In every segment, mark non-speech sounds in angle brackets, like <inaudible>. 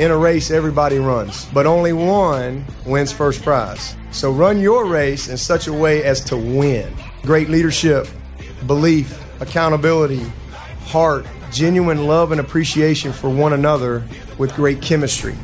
in a race, everybody runs, but only one wins first prize. So run your race in such a way as to win. Great leadership, belief, accountability, heart, genuine love and appreciation for one another with great chemistry.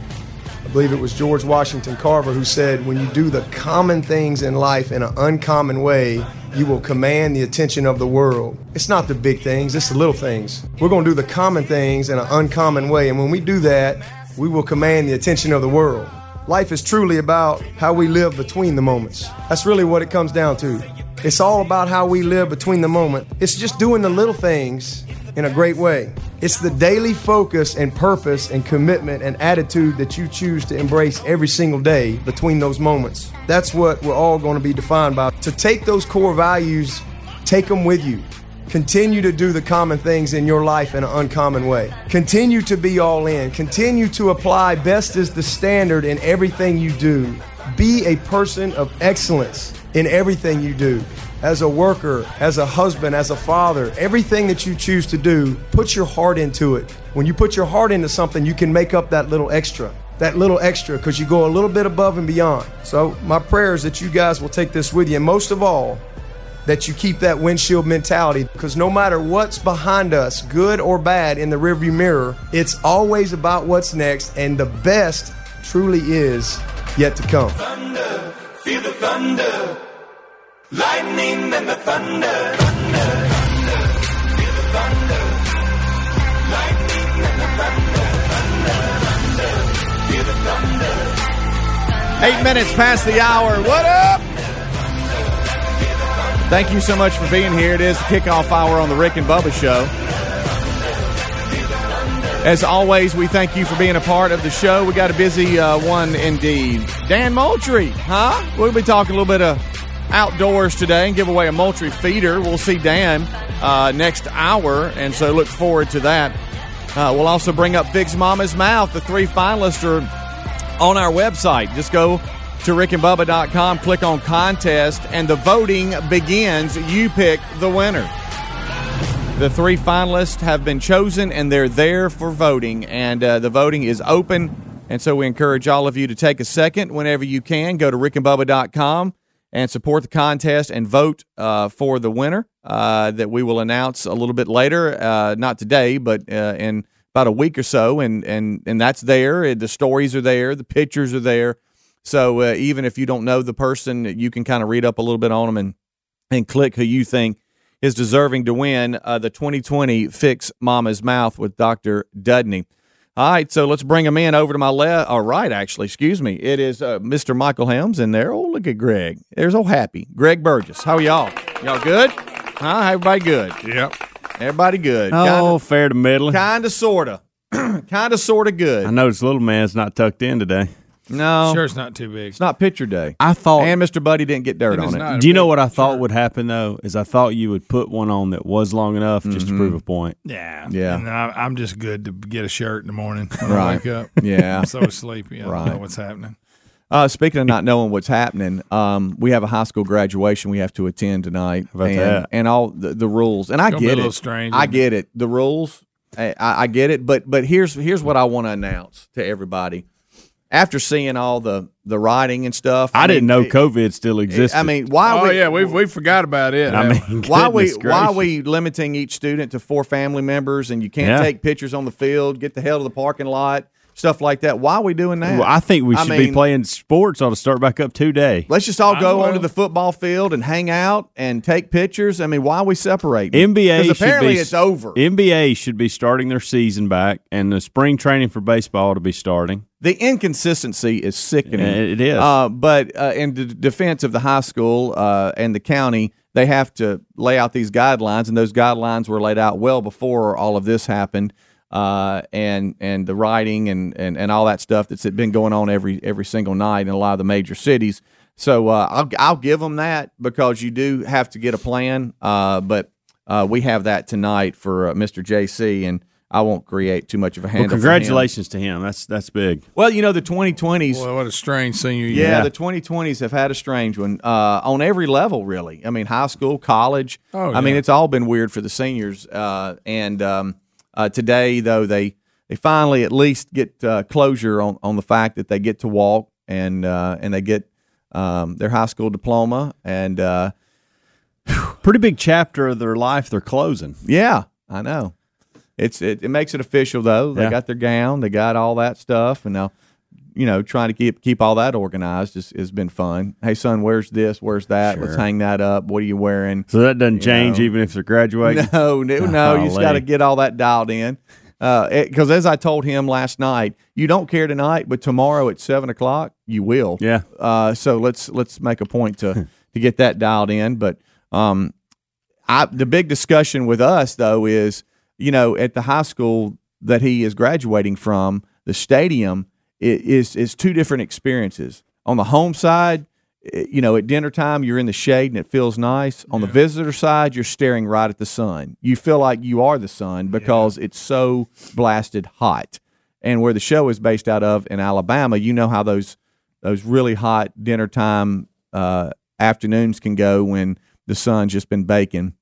I believe it was George Washington Carver who said, When you do the common things in life in an uncommon way, you will command the attention of the world. It's not the big things, it's the little things. We're going to do the common things in an uncommon way. And when we do that, we will command the attention of the world. Life is truly about how we live between the moments. That's really what it comes down to. It's all about how we live between the moment. It's just doing the little things in a great way. It's the daily focus and purpose and commitment and attitude that you choose to embrace every single day between those moments. That's what we're all going to be defined by. To take those core values, take them with you. Continue to do the common things in your life in an uncommon way. Continue to be all in. Continue to apply best as the standard in everything you do. Be a person of excellence in everything you do. As a worker, as a husband, as a father, everything that you choose to do, put your heart into it. When you put your heart into something, you can make up that little extra. That little extra because you go a little bit above and beyond. So, my prayer is that you guys will take this with you. And most of all, that you keep that windshield mentality because no matter what's behind us, good or bad, in the rearview mirror, it's always about what's next, and the best truly is yet to come. Thunder, feel the thunder. Lightning and the thunder. Thunder, thunder, feel the thunder. Lightning and the thunder. Thunder, thunder, feel the thunder. Eight minutes past the hour. What up? Thank you so much for being here. It is the kickoff hour on the Rick and Bubba Show. As always, we thank you for being a part of the show. We got a busy uh, one indeed. Dan Moultrie, huh? We'll be talking a little bit of outdoors today and give away a Moultrie feeder. We'll see Dan uh, next hour, and so look forward to that. Uh, we'll also bring up Fix Mama's Mouth. The three finalists are on our website. Just go to rickandbubba.com, click on contest, and the voting begins. You pick the winner. The three finalists have been chosen, and they're there for voting. And uh, the voting is open. And so we encourage all of you to take a second whenever you can. Go to rickandbubba.com and support the contest and vote uh, for the winner uh, that we will announce a little bit later. Uh, not today, but uh, in about a week or so. And, and, and that's there. The stories are there, the pictures are there. So uh, even if you don't know the person, you can kind of read up a little bit on them and, and click who you think is deserving to win uh, the 2020 Fix Mama's Mouth with Dr. Dudney. All right, so let's bring him in over to my left. All right, actually, excuse me. It is uh, Mr. Michael Helms in there. Oh, look at Greg. There's old happy Greg Burgess. How are y'all? Y'all good? Huh? Everybody good? Yep. Everybody good? Oh, fair to middling. Kind of, sort of. <clears throat> kind of, sort of good. I noticed little man's not tucked in today. No, Sure, it's not too big. it's not picture day. I thought. And Mr. Buddy didn't get dirt And on it. do you know what I thought would happen though? Is I thought you would put one on that was long enough just to prove a point. Yeah, Yeah. And I, I'm just good to get a shirt in the morning when Right. I wake up. <laughs> Yeah. I'm so sleepy. I Right. don't know what's happening. Uh, speaking of not knowing what's happening, um, we have a high school graduation we have to attend tonight, about and, that? and all the, the rules. And I Gonna be a get it. strange, I get it. The rules. I, I I get it. But but here's here's what I want to announce to everybody. After seeing all the the writing and stuff, I, didn't know it- COVID still existed. I mean, why? Oh we, yeah, we we forgot about it. I mean, <laughs> why we goodness why are we limiting each student to four family members and you can't Yeah. take pictures on the field, get the hell to the parking lot, stuff like that? Why are we doing that? Well, I think we I should mean- be playing sports. Ought to start back up today. Let's just all Might go onto the football field and hang out and take pictures. I mean, why are we separating? NBA because should apparently be, it's over. NBA should be starting their season back, and the spring training for baseball to be starting. the inconsistency is sickening. Yeah, it is. Uh, but uh, in the defense of the high school uh, and the county, they have to lay out these guidelines, and those guidelines were laid out well before all of this happened. Uh, and and the writing and, and, and all that stuff that's been going on every every single night in a lot of the major cities. So uh, I'll I'll give them that because you do have to get a plan. Uh, but uh, we have that tonight for uh, Mr. JC, and I won't create too much of a handle. Well, for him. congratulations to him. That's that's big. Well, you know the 2020s. Boy, what a strange senior year. Yeah, the 2020s have had a strange one uh, on every level, really. I mean, high school, college. Oh, I mean, it's all been weird for the seniors. Uh, and um, uh, today, though, they they finally at least get uh, closure on, on the fact that they get to walk and uh, and they get um, their high school diploma. And uh, Pretty big chapter of their life they're closing. yeah, I know. It's it, it makes it official though. They Yeah. got their gown, they got all that stuff, and now you know trying to keep keep all that organized has, has been fun. Hey son, where's this? Where's that? Let's hang that up. What are you wearing? So that doesn't change know. even if they're graduating. <laughs> No, no, no. You just got to get all that dialed in. Because as I told him last night, you don't care tonight, but tomorrow at seven o'clock, you will. Yeah. Uh, so let's let's make a point to <laughs> to get that dialed in. But um, I the big discussion with us though is you know at the high school that he is graduating from, the stadium is is two different experiences. On the home side, you know, at dinner time you're in the shade and it feels nice. On the visitor side, you're staring right at the sun. You feel like you are the sun because it's so blasted hot. And where the show is based out of in Alabama, you know how those those really hot dinner time uh, afternoons can go when the sun's just been baking.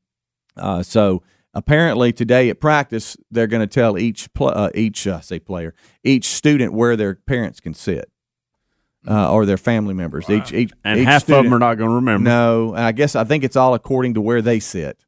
Uh, so apparently today at practice, they're going to tell each pl- uh, each uh, say player, each student where their parents can sit uh, or their family members. Each each And each half student- of them are not going to remember. No, I guess I think it's all according to where they sit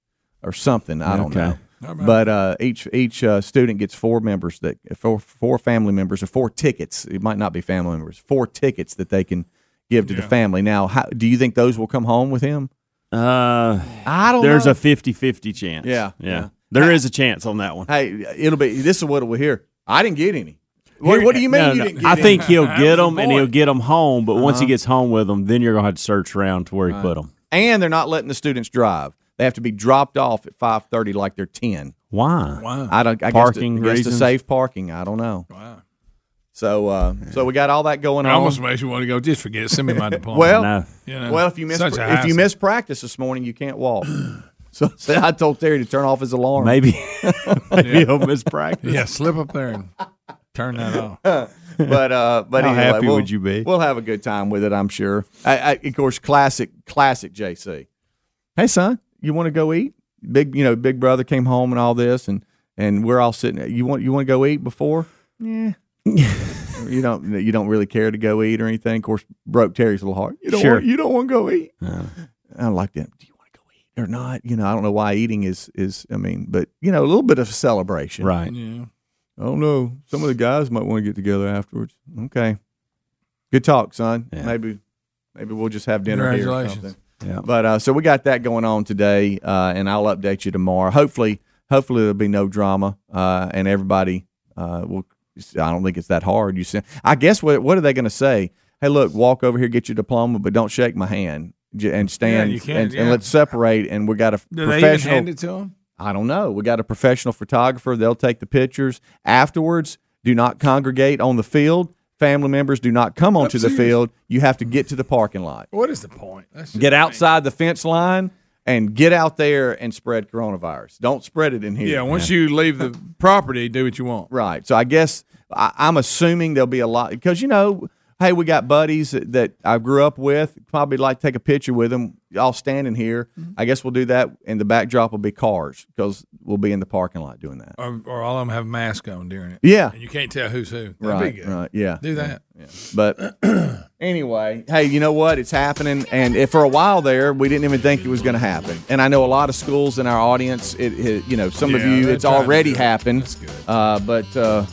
or something. I don't Okay. know. But uh, each each uh, student gets four members that four four family members or four tickets. It might not be family members. Four tickets that they can give to the family. Now, how, do you think those will come home with him? Uh, I don't. there's know. a 50-50 chance. Yeah, yeah. yeah. There is a chance on that one. Hey, it'll be. This is what we'll hear. I didn't get any. What, what do you mean No, you no. didn't get I any? think he'll get them and he'll get them home. But once Uh-huh. he gets home with them, then you're going to have to search around to where he put them. and they're not letting the students drive. They have to be dropped off at five thirty, like they're ten. Why? Wow. I don't. I Parking guess, to, I guess to reasons? save parking. I don't know. wow. So, uh, so we got all that going It on. almost makes you want to go. Just forget. it. Send me my <laughs> diploma. Well, No. You know, Well, if you miss such a if you miss practice this morning, you can't walk. <clears throat> so, <laughs> so I told Terry to turn off his alarm. Maybe, <laughs> maybe he'll miss practice. yeah, slip up there and turn that off. but uh, but How anyway, happy we'll- would you be? We'll have a good time with it, I'm sure. I, I, of course, classic, classic JC. Hey, son, you want to go eat? Big, you know, big brother came home and all this, and and we're all sitting. You want you want to go eat before? Yeah. <laughs> you don't you don't really care to go eat or anything. Of course, broke Terry's little heart. You don't Sure. want, you don't want to go eat. I like that. Do you want to go eat or not? You know, I don't know why eating is is. I mean, but you know, a little bit of celebration, Right. Yeah. I don't know. Some of the guys might want to get together afterwards. Okay. Good talk, son. Yeah. Maybe maybe we'll just have dinner here or something. Yeah. But uh, so we got that going on today, uh, and I'll update you tomorrow. Hopefully, hopefully there'll be no drama, uh, and everybody uh, will. I don't think it's that hard. You say, I guess what what are they going to say? Hey, look, walk over here, get your diploma, but don't shake my hand and stand can't, and, and let's separate. And we got a Do professional. hand it to him? I don't know. We got a professional photographer. They'll take the pictures. Afterwards, do not congregate on the field. Family members do not come onto the field. You have to get to the parking lot. What is the point? Get outside the fence line and get out there and spread coronavirus. Don't spread it in here. Yeah, once you leave the <laughs> property, do what you want. Right. So I guess I, I'm assuming there'll be a lot because you know, hey, we got buddies that, that I grew up with. Probably like to take a picture with them. All standing here. Mm-hmm. I guess we'll do that, and the backdrop will be cars because we'll be in the parking lot doing that. Or, or all of them have masks on during it. Yeah. And you can't tell who's who. That'd Right. be good. Right. Yeah. Do that. But <clears throat> anyway, hey, you know what? It's happening, and if for a while there, we didn't even think it was going to happen. And I know a lot of schools in our audience. It, it you know, some of you, it's already happened. That's good. Uh, but uh,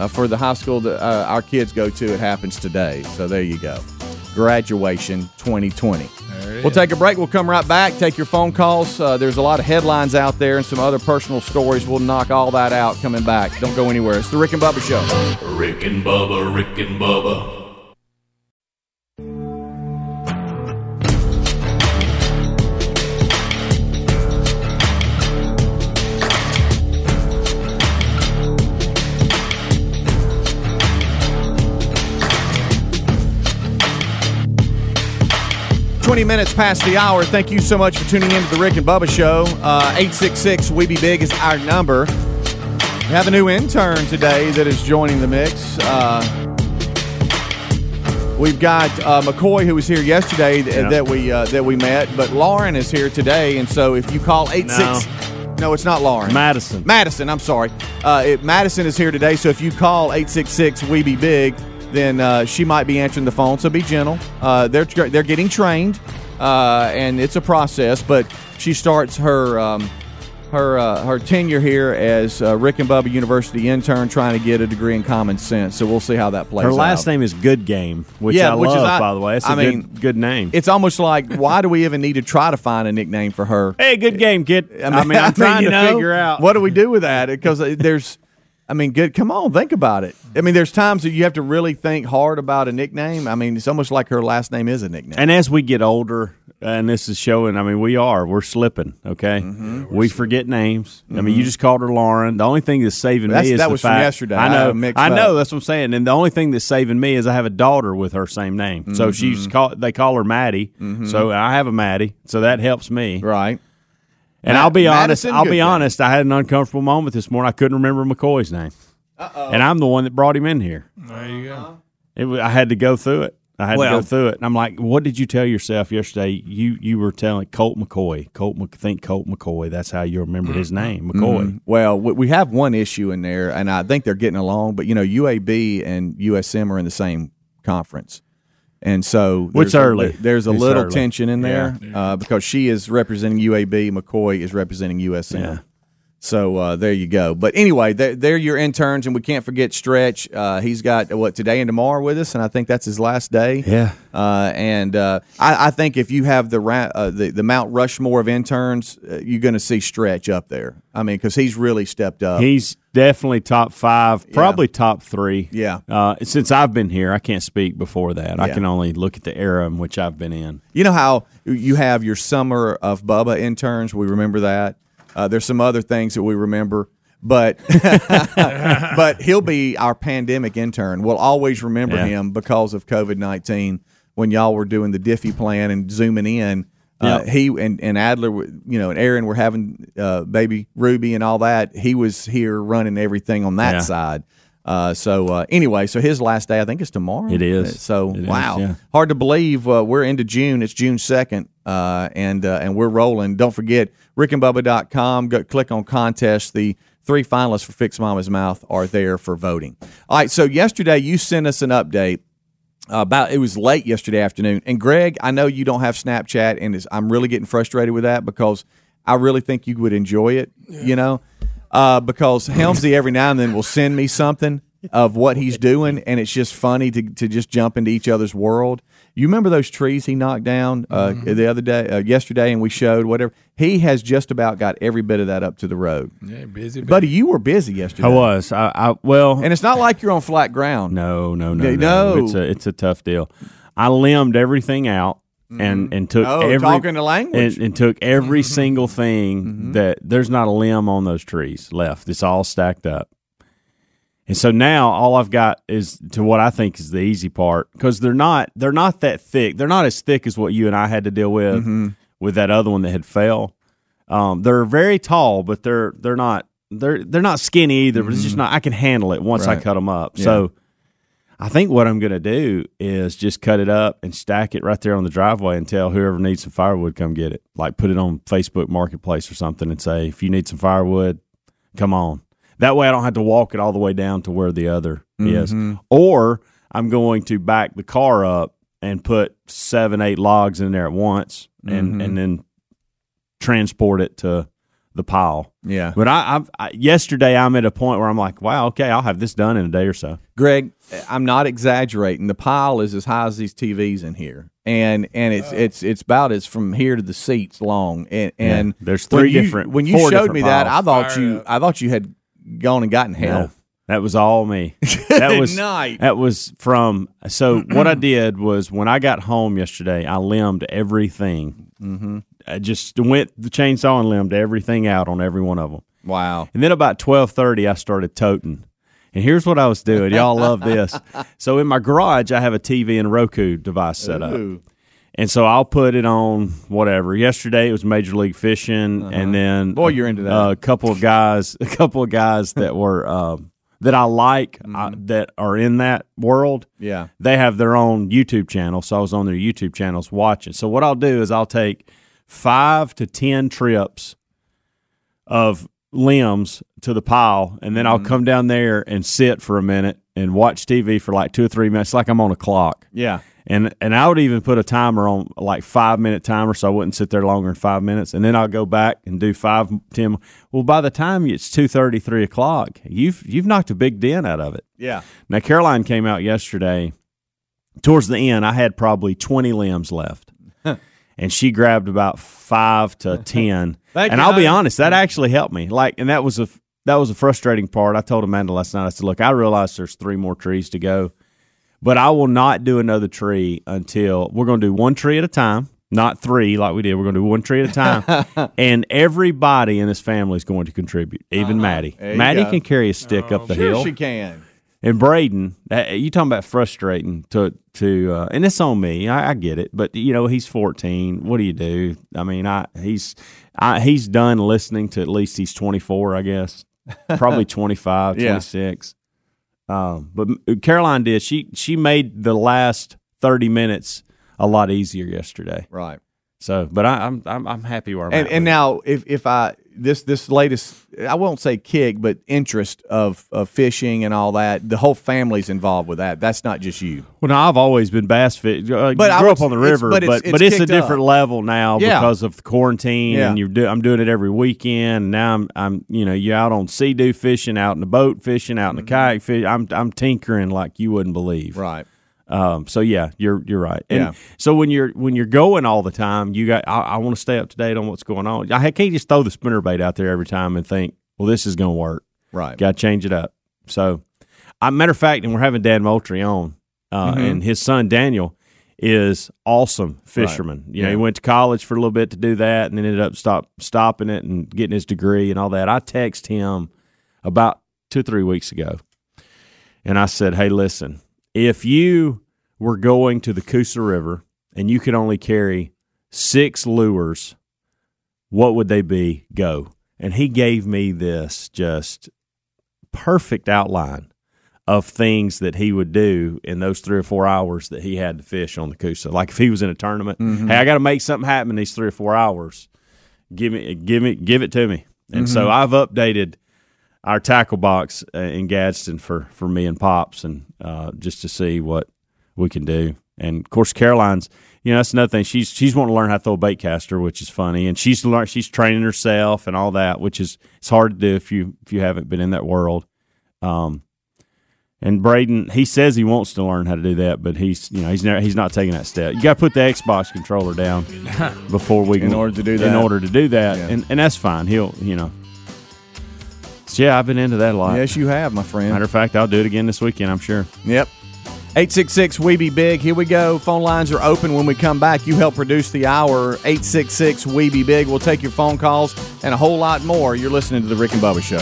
uh, for the high school that uh, our kids go to, it happens today. So there you go. Graduation 2020. We'll is. take a break. We'll come right back. Take your phone calls. Uh, there's a lot of headlines out there and some other personal stories. We'll knock all that out coming back. Don't go anywhere. It's the Rick and Bubba Show. Rick and Bubba, Rick and Bubba. 20 minutes past the hour. Thank you so much for tuning in to the Rick and Bubba Show. Uh, 866 We Be Big is our number. We have a new intern today that is joining the mix. Uh, we've got uh, McCoy, who was here yesterday th- Yeah. that we uh, that we met, but Lauren is here today, and so if you call 86, no, it's not Lauren. Madison. Madison, I'm sorry. Uh, it, Madison is here today, so if you call 866 We Be Big, then uh, she might be answering the phone. So be gentle. Uh, they're they're getting trained, uh, and it's a process. But she starts her um, her uh, her tenure here as uh, Rick and Bubba University intern, trying to get a degree in common sense. So we'll see how that plays. Out. Her last out. name is Good Game, which Yeah, I which is love, I- by the way. That's a I good, mean, good name. It's almost like <laughs> why do we even need to try to find a nickname for her? hey, good game, kid. I mean, I'm trying you to know, figure out. what do we do with that because there's. I mean, good. Come on, think about it. I mean, there's times that you have to really think hard about a nickname. I mean, it's almost like her last name is a nickname. And as we get older, and this is showing, I mean, we are, we're slipping, okay? Mm-hmm. we forget names. I mean, you just called her Lauren. The only thing that's saving That's- me is that the was from yesterday. I know, I I know. up. That's what I'm saying. And the only thing that's saving me is I have a daughter with her same name. So she's Mm-hmm. called. They call her Maddie. So I have a Maddie. So that helps me. right. And Ma- I'll be Madison, honest. I'll be game. honest. I had an uncomfortable moment this morning. I couldn't remember McCoy's name, and I'm the one that brought him in here. There you go. It, wa- I had to go through it. I had to go through it, and I'm like, "What did you tell yourself yesterday? You you were telling Colt McCoy. Colt Mc, think Colt McCoy. That's how you remembered his mm-hmm. name, McCoy. Mm-hmm. Well, we we have one issue in there, and I think they're getting along. But you know, UAB and USM are in the same conference, and so Which there's a- early. there's a It's little early. tension in there Uh, because she is representing UAB, McCoy is representing USM. Yeah. So uh, there you go. But anyway, they're, they're your interns, and we can't forget Stretch. Uh, he's got what today and tomorrow with us, and I think that's his last day. Yeah. Uh, and uh, I, I think if you have the, ra- uh, the the Mount Rushmore of interns, uh, you're going to see Stretch up there. I mean, because he's really stepped up. He's definitely top five, probably top three. Yeah. Uh, since I've been here, I can't speak before that. I can only look at the era in which I've been in. You know how you have your summer of Bubba interns? We remember that. Uh, there's some other things that we remember, but <laughs> but he'll be our pandemic intern. We'll always remember Yeah. him because of COVID nineteen when y'all were doing the Diffie plan and zooming in. Uh, he and, and Adler, you know, and Aaron were having uh, baby Ruby and all that. He was here running everything on that Yeah. side. Uh, so uh, anyway, so his last day I think is tomorrow. It is. So It is, wow, yeah. hard to believe uh, we're into June. It's June second, uh, and uh, and we're rolling. Don't forget rickandbubba.com. Go click on contest. The three finalists for Fix Mama's Mouth are there for voting. All right. So yesterday you sent us an update about it was late yesterday afternoon. And Greg, I know you don't have Snapchat, and it's, I'm really getting frustrated with that because I really think you would enjoy it. You know, uh, because Helmsy every now and then will send me something of what he's doing, and it's just funny to to just jump into each other's world. You remember those trees he knocked down uh, the other day, uh, yesterday, and we showed whatever. He has just about got every bit of that up to the road. Yeah, busy. Buddy, you were busy yesterday. I was. I, I well, and it's not like you're on flat ground. No, no, no, No. no. It's a it's a tough deal. I limbed everything out Mm-hmm. and and took Oh, every talking the language. and, and took every mm-hmm. single thing mm-hmm. that there's not a limb on those trees left. It's all stacked up. And so now all I've got is to what I think is the easy part because they're not they're not that thick. They're not as thick as what you and I had to deal with with that other one that had fell. Um, they're very tall, but they're they're not they're they're not skinny either. But it's just not. I can handle it once I cut them up. So I think what I'm going to do is just cut it up and stack it right there on the driveway and tell whoever needs some firewood come get it. Like put it on Facebook Marketplace or something and say if you need some firewood, come on. That way I don't have to walk it all the way down to where the other is. Mm-hmm. Or I'm going to back the car up and put seven, eight logs in there at once and and mm-hmm. then transport it to the pile. Yeah. But I, I've I, yesterday I'm at a point where I'm like, wow, okay, I'll have this done in a day or so. Greg, I'm not exaggerating. The pile is as high as these TVs in here, and and it's it's it's about as from here to the seats long. And and There's when three you- different- When you showed different me that, I thought Fire you up. I thought you had gone and gotten help. That was all me. <laughs> That was night. That was from. So what I <clears throat> did was when I got home yesterday, I limbed everything. Mm-hmm. I just went the chainsaw and limbed everything out on every one of them. Wow. And then about twelve thirty, I started toting. And here's what I was doing. Y'all <laughs> love this. So in my garage, I have a TV and Roku device set up. And so I'll put it on whatever. Yesterday it was Major League Fishing, and then Uh-huh. Boy, you're into that. Uh, a couple of guys, <laughs> a couple of guys that were uh, that I like uh, that are in that world. Mm-hmm. Yeah. they have their own YouTube channel, so I was on their YouTube channels watching. So what I'll do is I'll take five to ten trips of limbs to the pile, and then I'll Mm-hmm. come down there and sit for a minute and watch TV for like two or three minutes, like I'm on a clock. Yeah. And and I would even put a timer on like five minute timer so I wouldn't sit there longer than five minutes. And then I'll go back and do five ten well by the time it's two thirty, three o'clock, you've you've knocked a big dent out of it. Yeah. Now Caroline came out yesterday. Towards the end, I had probably twenty limbs left. And she grabbed about five to <laughs> ten. Thank and you, I'll be honest, that actually helped me. Like and that was a that was a frustrating part. I told Amanda last night, I said, Look, I realize there's three more trees to go but I will not do another tree until we're going to do one tree at a time, not three like we did. We're going to do one tree at a time, <laughs> and everybody in this family is going to contribute, even Maddie. Uh-huh. There Maddie go. can carry a stick up the Sure hill, she can. And Braden. You talking about frustrating to to, uh, and it's on me. I, I get it, but you know he's 14. What do you do? I mean, I he's I, he's done listening to at least he's 24, I guess, probably <laughs> 25, Yeah. 26. Um, but Caroline did. She she made the last thirty minutes a lot easier yesterday. Right. So, but I, I'm I'm I'm happy where I'm And at. and now if if I this this latest I won't say kick but interest of of fishing and all that the whole family's involved with that. That's not just you. well, now I've always been bass fish. Uh, But I grew up on the it's- river, but but it's- but it's it's, a different up. level now Yeah. because of the quarantine, Yeah. and you do. I'm doing it every weekend. Now I'm I'm you know you out on Sea-Doo fishing, out in the boat fishing, out in the kayak fish. I'm I'm tinkering like you wouldn't believe. Mm-hmm. Right. Um, so yeah, you're you're right. And Yeah. so when you're when you're going all the time, you got I, I want to stay up to date on what's going on. I can't just throw the spinner bait out there every time and think, well, this is going to work. Right. Got to change it up. So, uh, matter of fact, and we're having Dan Moultrie on, uh, Mm-hmm. and his son Daniel is awesome fisherman. You know, he went to college for a little bit to do that, and then ended up stop stopping it and getting his degree and all that. I text him about two three weeks ago, and I said, "Hey, listen, if you were going to the Coosa River and you could only carry six lures, what would they be? Go." And he gave me this just perfect outline of things that he would do in those three or four hours that he had to fish on the Coosa. Like if he was in a tournament, mm-hmm. hey, I got to make something happen in these three or four hours. Give me, give me, give it to me. And mm-hmm. so I've updated our tackle box uh, in Gadsden for for me and Pops, and uh, just to see what we can do. And of course, Caroline's, you know, that's another thing. She's she's wanting to learn how to throw a bait caster, which is funny, and she's learn she's training herself and all that, which is it's hard to do if you if you haven't been in that world. Um, and Braden, he says he wants to learn how to do that, but he's you know he's never, he's not taking that step. You got to put the Xbox controller down <laughs> before we In order to do that. In order to do that, Yeah. and and that's fine. He'll you know. So yeah, I've been into that a lot. Yes, you have, my friend. Matter of fact, I'll do it again this weekend. I'm sure. Yep. 866 We Be Big. Here we go. Phone lines are open when we come back. You help produce the hour. 866 We Be Big. We'll take your phone calls and a whole lot more. You're listening to The Rick and Bubba Show.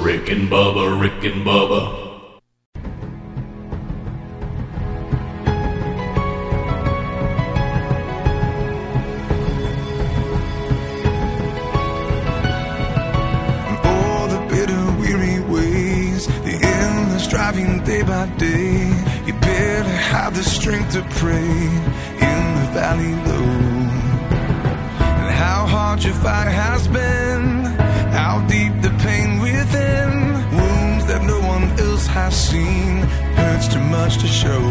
Rick and Bubba, Rick and Bubba. Driving day. You barely have the strength to pray in the valley low. And how hard your fight has been, how deep the pain within, wounds that no one else has seen, hurts too much to show.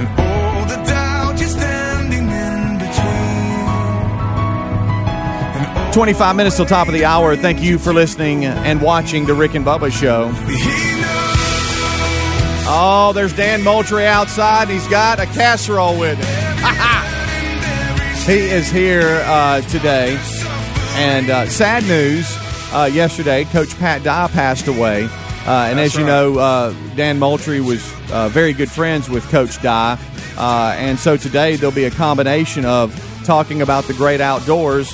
And all the doubt you're standing in between. And 25 minutes till top of the hour. Thank you for listening and watching The Rick and Bubba Show. Oh, there's Dan Moultrie outside. He's got a casserole with him. <laughs> he is here uh, today. And uh, sad news uh, yesterday, Coach Pat Dye passed away. Uh, and as you know, uh, Dan Moultrie was uh, very good friends with Coach Dye. Uh, and so today there'll be a combination of talking about the great outdoors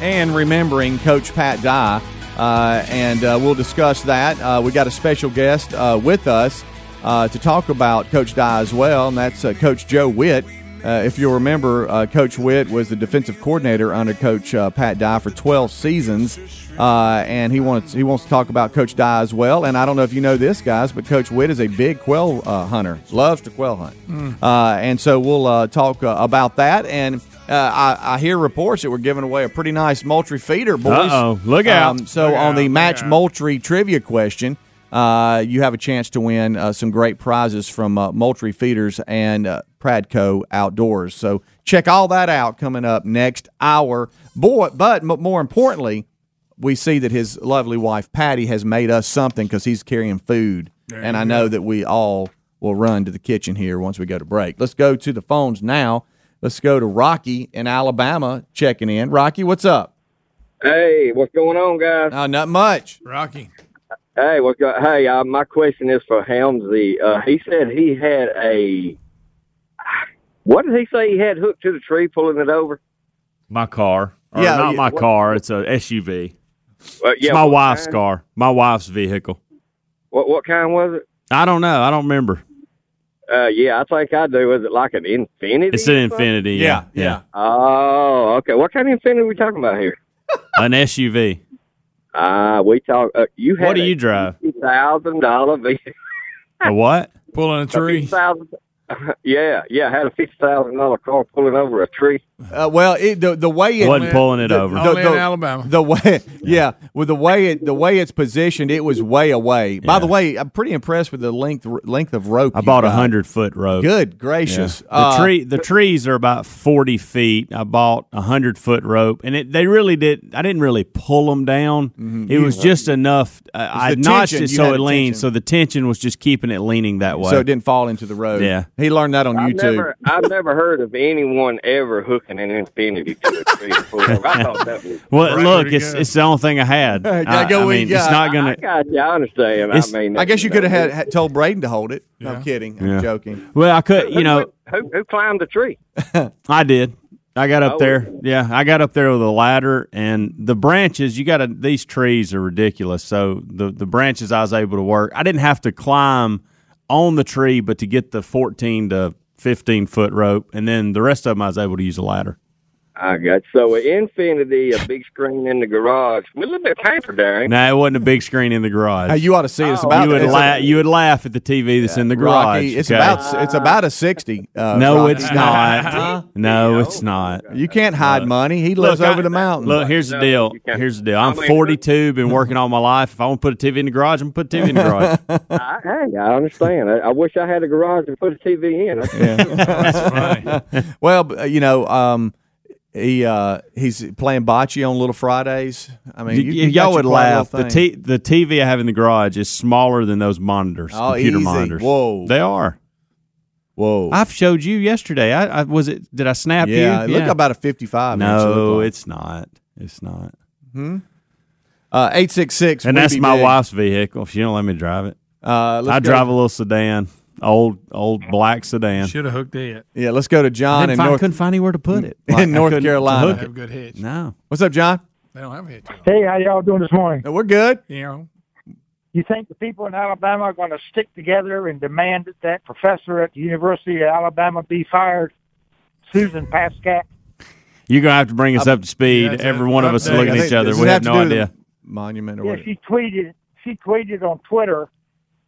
and remembering Coach Pat Dye. Uh, and uh, we'll discuss that. Uh, we got a special guest uh, with us. Uh, to talk about Coach Dye as well, and that's uh, Coach Joe Whitt. Uh, if you'll remember, uh, Coach Whitt was the defensive coordinator under Coach uh, Pat Dye for 12 seasons, uh, and he wants he wants to talk about Coach Dye as well. And I don't know if you know this, guys, but Coach Whitt is a big quail uh, hunter, loves to quail hunt, uh, and so we'll uh, talk uh, about that. And uh, I, I hear reports that we're giving away a pretty nice Moultrie feeder, boys. Uh-oh. Look out. Um, so Look on the match out. Moultrie trivia question. Uh, you have a chance to win uh, some great prizes from uh, Moultrie Feeders and uh, Pradco Outdoors. So check all that out coming up next hour. Boy, but m- more importantly, we see that his lovely wife Patty has made us something because he's carrying food, and I know that we all will run to the kitchen here once we go to break. Let's go to the phones now. Let's go to Rocky in Alabama checking in. Rocky, what's up? Hey, what's going on, guys? Uh, not much. Rocky. Hey, what's go- Hey, uh, my question is for Helmsy. Uh, he said he had a. What did he say he had hooked to the tree, pulling it over? My car. Or Yeah, not yeah, my what- car. It's a SUV. Uh, It's my wife's kind? car. My wife's vehicle. What what kind was it? I don't know. I don't remember. Uh, yeah, I think I do. Was it like an Infiniti? It's an or something? Infiniti. Yeah, yeah. Oh, okay. What kind of Infiniti are we talking about here? An SUV. Ah, we talk. Uh, you had What do you drive? Thousand dollar vehicle. A what? Pulling a tree. Thousand. <laughs> Yeah, yeah. I had a fifty thousand dollar car pulling over a tree. Uh, well, it, the the way it Wasn't pulling it over. the- Only the- in Alabama. the way yeah with the way it the way it's positioned it was way away by the way i'm pretty impressed with the length length of rope I bought a hundred foot rope. good gracious The Uh, tree, the trees are about forty feet. I bought a hundred foot rope, and it, they really did. I didn't really pull them down. It was just enough. Uh, I the notched tension. it so it the leaned. tension. So the tension was just keeping it leaning that way. so it didn't fall into the road Yeah. He learned that on I've youtube never, I've never heard of anyone ever hooking an Infiniti to a tree. to pull. I thought that was. well, Right, look, it's good. it's the only thing I had. <laughs> Gotta I, go I with mean, you not gonna. got you. I understand. I mean, i guess you could have had, had told braden to hold it no i'm kidding i'm Yeah. joking Well, I could. You know, who, who climbed the tree? <laughs> I did. I got up Oh. there. Yeah, I got up there with a ladder and the branches. You got to. These trees are ridiculous. So the the branches I was able to work. I didn't have to climb on the tree, but to get the fourteen to fifteen foot rope, and then the rest of them I was able to use a ladder. I got so an Infiniti, a big screen in the garage with a little bit of paper there. No, it wasn't a big screen in the garage. Hey, you ought to see it. it's Oh, about you would it's a- laugh. You would laugh at the TV that's in the garage. Rocky, it's okay? about it's about a 60 uh, No, Rocky. it's <laughs> not. No, it's not. you can't hide money he lives Look, over I- the mountain Look, here's the deal. Here's the deal. I'm 42, been working all my life. If I want to put a TV in the garage, I'm going to put a TV in the <laughs> garage. I, hey, I understand. I, I wish I had a garage to put a TV in. Yeah. <laughs> That's funny. well you know um he uh he's playing bocce on little fridays i mean you, you y'all would laugh. The, t- the TV I have in the garage is smaller than those monitors, Oh, computer easy. monitors. Whoa. They are. whoa I've showed you yesterday. I, I was it. Did I snap yeah, you? it looked about a 55 no, like. it's not. It's not. uh 866 And that's my Big. wife's vehicle. She don't let me drive it. uh let's I drive a little sedan, old old black sedan. Should have hooked it. yeah let's go to john didn't in find, north couldn't find anywhere to put it <laughs> in I North Carolina. Have a good hitch. No, what's up john They don't have a hitch. Hey, how y'all doing this morning? Uh, we're good You know, You think the people in Alabama are going to stick together and demand that that professor at the University of Alabama be fired, Susan Pascat? you're gonna have to bring us up to speed. that's Every one of us update. looking at each other. We it have no do with the idea. monument or Yeah, whatever she tweeted. She tweeted on Twitter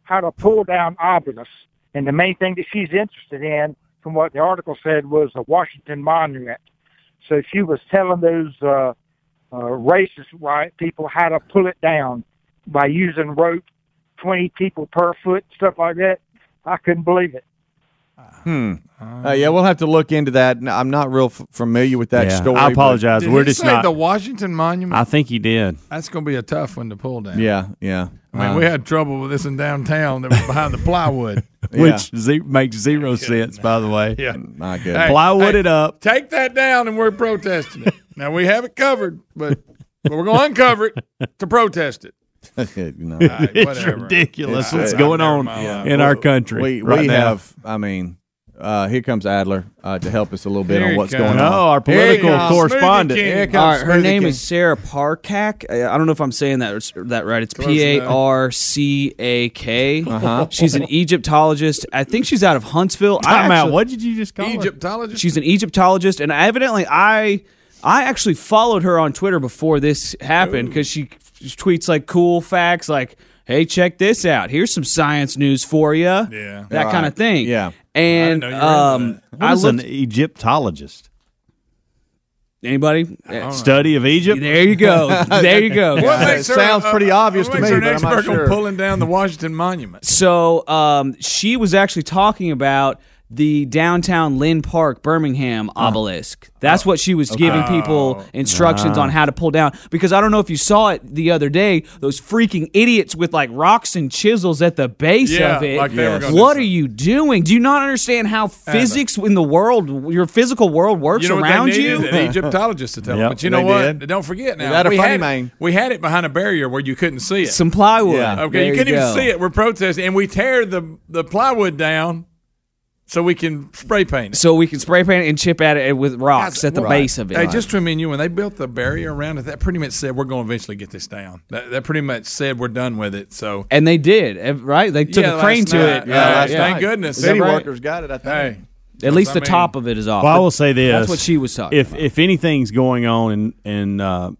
how to pull down obelisk, and the main thing that she's interested in, from what the article said, was the Washington monument. So she was telling those uh, uh, racist white people how to pull it down by using rope, twenty people per foot, stuff like that. I couldn't believe it. Hmm uh, yeah we'll have to look into that I'm not real f- familiar with that Yeah, story I but- apologize. did We're he just say not. the Washington Monument? I think he did. That's going to be a tough one to pull down. yeah yeah I mean, Uh, we had trouble with this in downtown that was behind the plywood. <laughs> yeah. Which ze- makes zero sense, by the way. Yeah. my good Hey, Plywood hey, it up. Take that down, and we're protesting it. Now we have it covered, but, but we're going to uncover it to protest it. No. All right, It's ridiculous It's- what's uh, going never on mind. in our country. we right we now. have i mean Uh, here comes Adler uh, to help us a little bit Here on what's going No, on. our political Here correspondent. Here comes All right, her name King. is Sarah Parcak. I don't know if I'm saying that that right. It's P A R C A K. Uh-huh. She's an Egyptologist. I think she's out of Huntsville. I Time out. What did you just call her? Egyptologist. She's an Egyptologist, and evidently, I I actually followed her on Twitter before this happened because she tweets like cool facts, like "Hey, check this out. Here's some science news for you." Yeah. that kind of thing. Yeah. and I didn't know you were um, What I is looked. an Egyptologist? anybody? Yeah. Study of Egypt? There you go. <laughs> There you go. What guys. makes her, sounds uh, pretty obvious what to makes me, her but I'm not sure. pulling down the Washington Monument. So um, she was actually talking about the downtown Linn Park, Birmingham oh. obelisk. That's oh. what she was giving people oh. instructions on how to pull down. Because I don't know if you saw it the other day, those freaking idiots with like rocks and chisels at the base Yeah, of it. like they were gonna do what are you doing? Do you not understand how uh, physics in the world, your physical world works You know what around they you? needed? An <laughs> Egyptologist to tell Yep, them. But you know what? did. Don't forget now. Is that a we funny had, man? We had it behind a barrier where you couldn't see it. Some plywood. Yeah. okay, There you couldn't go. even see it. We're protesting, and we tear the the plywood down so we can spray paint it. So we can spray paint it and chip at it with rocks at the Right. base of it. Hey, just to remind you, when they built the barrier around it, that pretty much said we're going to eventually get this down. That, that pretty much said we're done with it. So and they did, eh, right? They took Yeah, a crane to night. it. Yeah, last yeah. Thank goodness. City right? workers got it. I think. hey, At least the I mean- top of it is off. Well, I will say this. That's what she was talking If about. if anything's going on in in uh,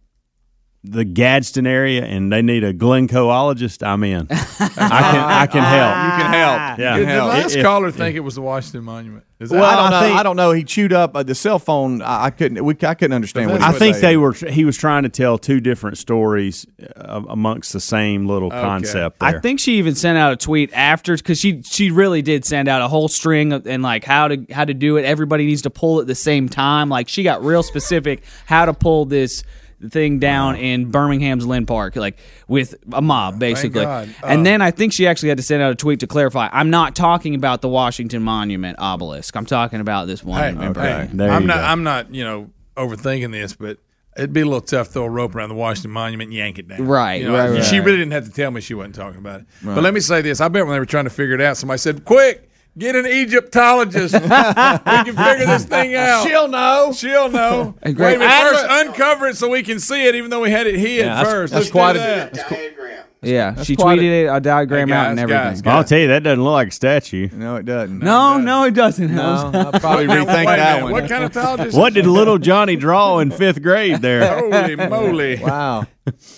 the Gadsden area and they need a Glencoeologist, I'm in. <laughs> I can I can help. You can help. Yeah. You Did can the last If- caller think it was the Washington Monument? Is that Well, I don't I know. think- I don't know. He chewed up uh, the cell phone. I, I couldn't. We, I couldn't understand what. he I was think saying. they were. He was trying to tell two different stories uh, amongst the same little concept. There. I think she even sent out a tweet after because she she really did send out a whole string of, and like how to how to do it. Everybody needs to pull at the same time. Like she got real specific how to pull this thing down in Birmingham's Linn Park, like with a mob basically. God. and Uh, then I think she actually had to send out a tweet to clarify. I'm not talking about the Washington Monument obelisk. I'm talking about this one. Hey, in hey, Birmingham. There I'm you not. go. I'm not. You know, overthinking this, but it'd be a little tough to throw a rope around the Washington Monument and yank it down. Right, You know, right, right. She really didn't have to tell me she wasn't talking about it. But let me say this: I bet when they were trying to figure it out, somebody said, "Quick." Get an Egyptologist. <laughs> we can figure this thing out. She'll know. She'll know. <laughs> Hey, Wait Greg, a minute. First, Adler- uncover it so we can see it, even though we had it hid that's- first. that's Let's quite do a- that. yeah, she quite a- tweeted a diagram Hey, out and everything. guys, I'll tell you that doesn't look like a statue. No, it doesn't. No, no, it doesn't. No, I'll probably rethink that one. What kind of <laughs> tologist? What did little Johnny draw in fifth grade there? Holy moly! Wow.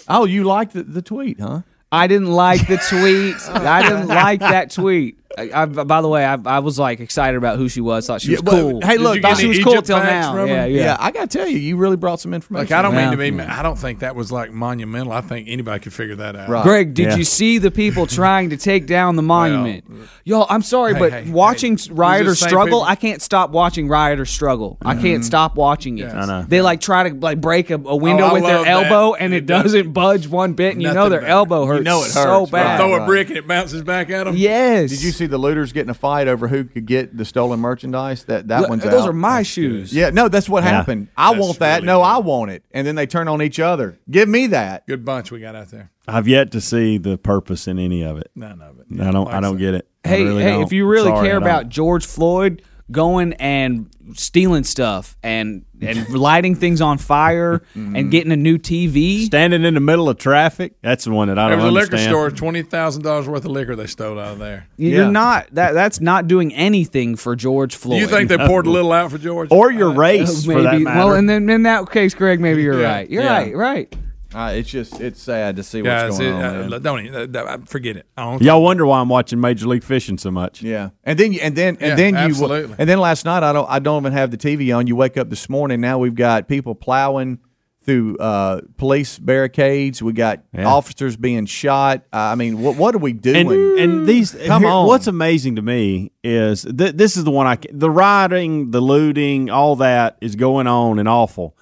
Oh, you liked the, the tweet, huh? I didn't like the tweet. I didn't like that tweet. I, I, by the way, I, I was like excited about who she was. Thought she was Yeah, but- cool. hey, look, you thought she was any cool till now. from Yeah, yeah. I got to tell you, you really brought some information. Like I don't mean to Yeah. be. I don't think that was like monumental. I think anybody could figure that out. Right. Greg, did Yeah. you see the people <laughs> trying to take down the monument? Uh, Y'all, I'm sorry, Hey, but hey, watching hey, rioters these are the same struggle, people- I can't stop watching rioters struggle. I mm-hmm. can't stop watching it. I know. They like try to like break a, a window Oh, with their love that. elbow, and It it does- doesn't budge one bit, and you know their better. elbow You hurts. know it so bad. Throw a brick and it bounces back at them. Yes. Did you see the looters getting a fight over who could get the stolen merchandise? That that Look, one's Those out. are my shoes. Yeah, no, that's what Yeah. happened. I That's want that. really no, good. I want it. And then they turn on each other. Give me that. Good bunch we got out there. I've yet to see the purpose in any of it. None of it. I don't. I don't said. get it. I Hey, really hey, don't. if you really Sorry, care about George Floyd going and stealing stuff and and <laughs> lighting things on fire and mm-hmm. getting a new TV, standing in the middle of traffic, that's the one that I There don't understand. It was a liquor understand. store, twenty thousand dollars worth of liquor they stole out of there. you're Yeah. not that that's not doing anything for George Floyd. you think they poured a little out for George? or your uh, race, <laughs> for that maybe? matter. Well, and then in that case, Greg, maybe you're Yeah. right. You're Yeah. right. Right. Uh, it's just it's sad to see guys? what's going it- on. uh, don't even, uh, forget it. I don't Y'all wonder why I'm watching Major League Fishing so much. Yeah, and then and then and Yeah, then you absolutely. and then last night I don't I don't even have the TV on. You wake up this morning now we've got people plowing through uh, police barricades. We got Yeah. officers being shot. Uh, I mean, what what are we doing? And, and these Come here- on. What's amazing to me is th- this is the one I the rioting, the looting, all that is going on and awful.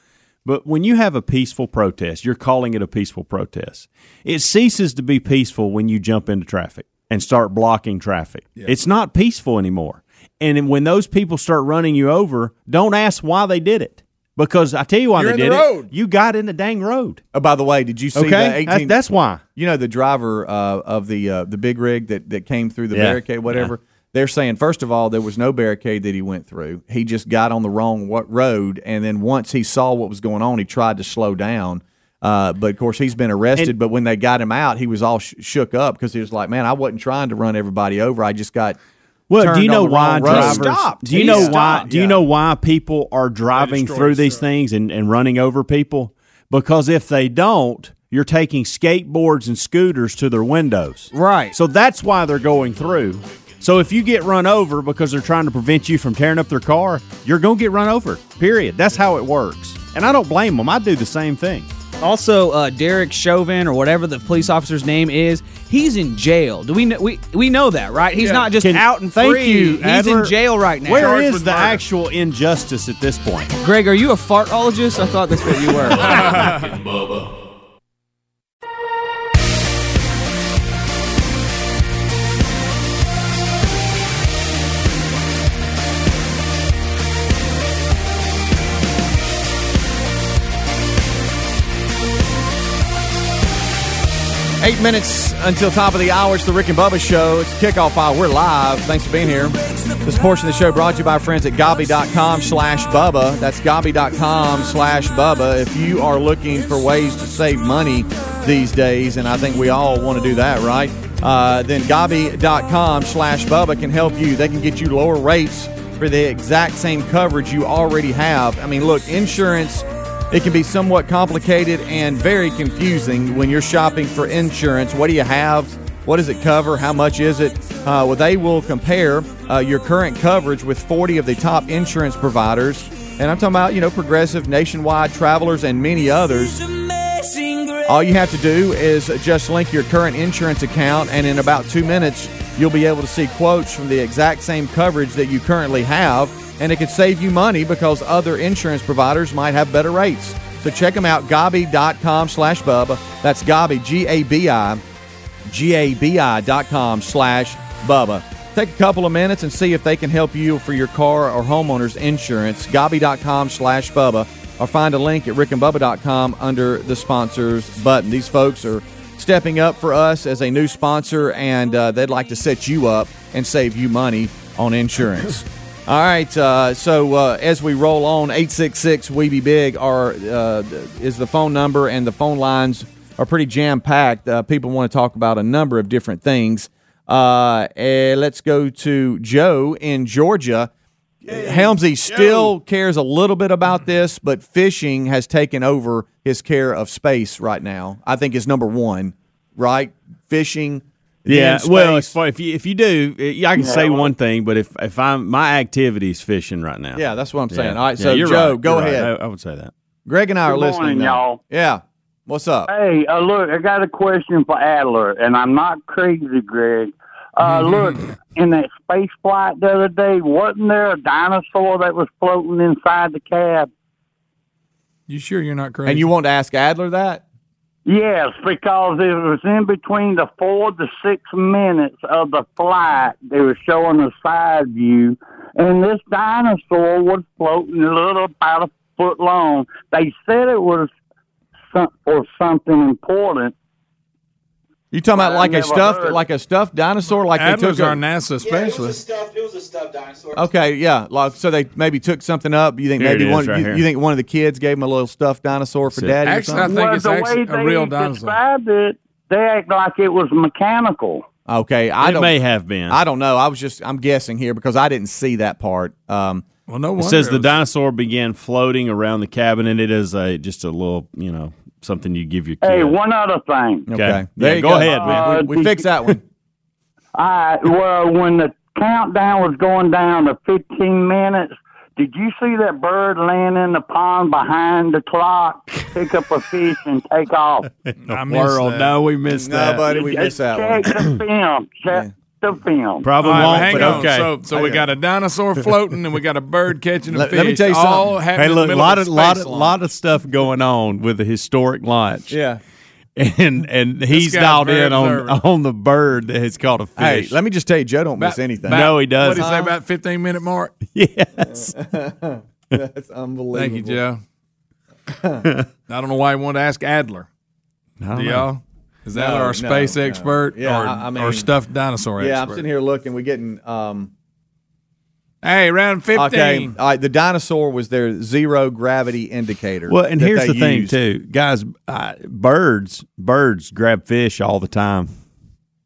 But when you have a peaceful protest, you're calling it a peaceful protest. It ceases to be peaceful when you jump into traffic and start blocking traffic. It's not peaceful anymore. And when those people start running you over, don't ask why they did it. Because I tell you why You're they did the it. You got in the dang road. oh, by the way, did you see Okay, the That's- 18? that's why. you know the driver uh, of the uh, the big rig that, that came through the Yeah. barricade, whatever. They're saying first of all there was no barricade that he went through. He just got on the wrong wa- road, and then once he saw what was going on, he tried to slow down. Uh, but of course, he's been arrested. And- but when they got him out, he was all sh- shook up because he was like, "Man, I wasn't trying to run everybody over. I just got." Well, do you know why drivers? stopped. Do you He know why? stopped, Do you yeah. know why people are driving through these stuff. things and, and running over people? Because if they don't, you're taking skateboards and scooters to their windows. Right. So that's why they're going through. So if you get run over because they're trying to prevent you from tearing up their car, you're going to get run over. Period. That's how it works. And I don't blame them. I do the same thing. Also, uh, Derek Chauvin or whatever the police officer's name is, he's in jail. Do we know, we we know that, right? He's Yeah. not just Can- out and thank free. you, he's Adler. in jail right now. Where Charged is with the murder. actual injustice at this point? Greg, are you a fartologist? I thought that's what you were. <laughs> <laughs> Eight minutes until top of the hour. It's the Rick and Bubba Show. It's kickoff hour. We're live. Thanks for being here. This portion of the show brought to you by our friends at Gabi.com slash Bubba. That's Gabi.com slash Bubba. If you are looking for ways to save money these days, and I think we all want to do that, right? Uh, then Gabi.com slash Bubba can help you. They can get you lower rates for the exact same coverage you already have. I mean, look, insurance it can be somewhat complicated and very confusing when you're shopping for insurance. What do you have? What does it cover? How much is it? Uh, well, they will compare uh, your current coverage with 40 of the top insurance providers. And I'm talking about, you know, Progressive, Nationwide, Travelers, and many others. All you have to do is just link your current insurance account, and in about two minutes, you'll be able to see quotes from the exact same coverage that you currently have. And it could save you money because other insurance providers might have better rates. So check them out, gabi.com slash Bubba. That's Gabi, G A B I, G A B I dot com slash Bubba. Take a couple of minutes and see if they can help you for your car or homeowner's insurance. Gabi.com slash Bubba or find a link at rickandbubba.com under the sponsors button. These folks are stepping up for us as a new sponsor and uh, they'd like to set you up and save you money on insurance. All right, uh, so uh, as we roll on, 866 We Be Big are, uh, is the phone number, and the phone lines are pretty jam packed. Uh, people want to talk about a number of different things. Uh, let's go to Joe in Georgia. Helmsy still cares a little bit about this, but fishing has taken over his care of space right now. I think is number one, right? Fishing. Yeah, then well, it's fun. if you if you do, eh, I can say one thing, but if if I'm my activity is fishing right now. Yeah, that's what I'm saying. Yeah. All right, Yeah, so you're Joe, right. go You're right. ahead. I, I would say that. Greg and I are listening. morning, y'all. Yeah. What's up? Hey, uh, look, I got a question for Adler, and I'm not crazy, Greg. Uh, look, in that space flight the other day, wasn't there a dinosaur that was floating inside the cab? You sure you're not crazy? And you want to ask Adler that? Yes, because it was in between the four to six minutes of the flight. They were showing a side view, and this dinosaur was floating a little about a foot long. They said it was some, for something important. You talking about like a stuffed, heard. like a stuffed dinosaur, like Adler's they took our a, NASA specialist. stuffed. It was a stuffed dinosaur. Okay, yeah, like so they maybe took something up. You think Here maybe is one? right you, here. you think one of the kids gave him a little stuffed dinosaur for That's it. daddy? or Actually, I something? think well, it's the actually way a they real dinosaur. described it, they act like it was mechanical. Okay, I it don't. may have been. I don't know. I was just I'm guessing here because I didn't see that part. Um, Well, no it wonder. says the dinosaur began floating around the cabin, and it is a just a little, you know, something you give your kid. Hey, one other thing. okay, Okay. there Yeah, you go go. ahead, man. Uh, we we did fixed you- that one. <laughs> All right. Well, when the countdown was going down to 15 minutes, did you see that bird land in the pond behind the clock, pick up a fish, and take off? <laughs> I missed World, that. no, we missed No, that. buddy, we missed that one. Check the film. Check the film. Probably All right, won't, hang but on. okay. So, so we got a dinosaur <laughs> floating, and we got a bird catching a Let- fish. let me tell you all something. Hey, look, the a lot of of lot of lot of stuff going on with the historic launch. Yeah. and and he's dialed in on observant. on the bird that has caught a fish. Hey, fish. let me just tell you, Joe don't miss anything. about- No, he doesn't. What did he say about 15 minute mark? <laughs> yes. <laughs> That's unbelievable. Thank you, Joe. I don't know why I wanted to ask Adler. Don't Do know. Y'all? Is that No, our space no. expert? Yeah, or, I- I mean- or stuffed dinosaur expert? Yeah, expert? I'm sitting here looking. We're getting. Um, Hey, round fifteen. okay, all right. The dinosaur was their zero gravity indicator. Well, and here's they the thing too, guys. Uh, birds, birds grab fish all the time.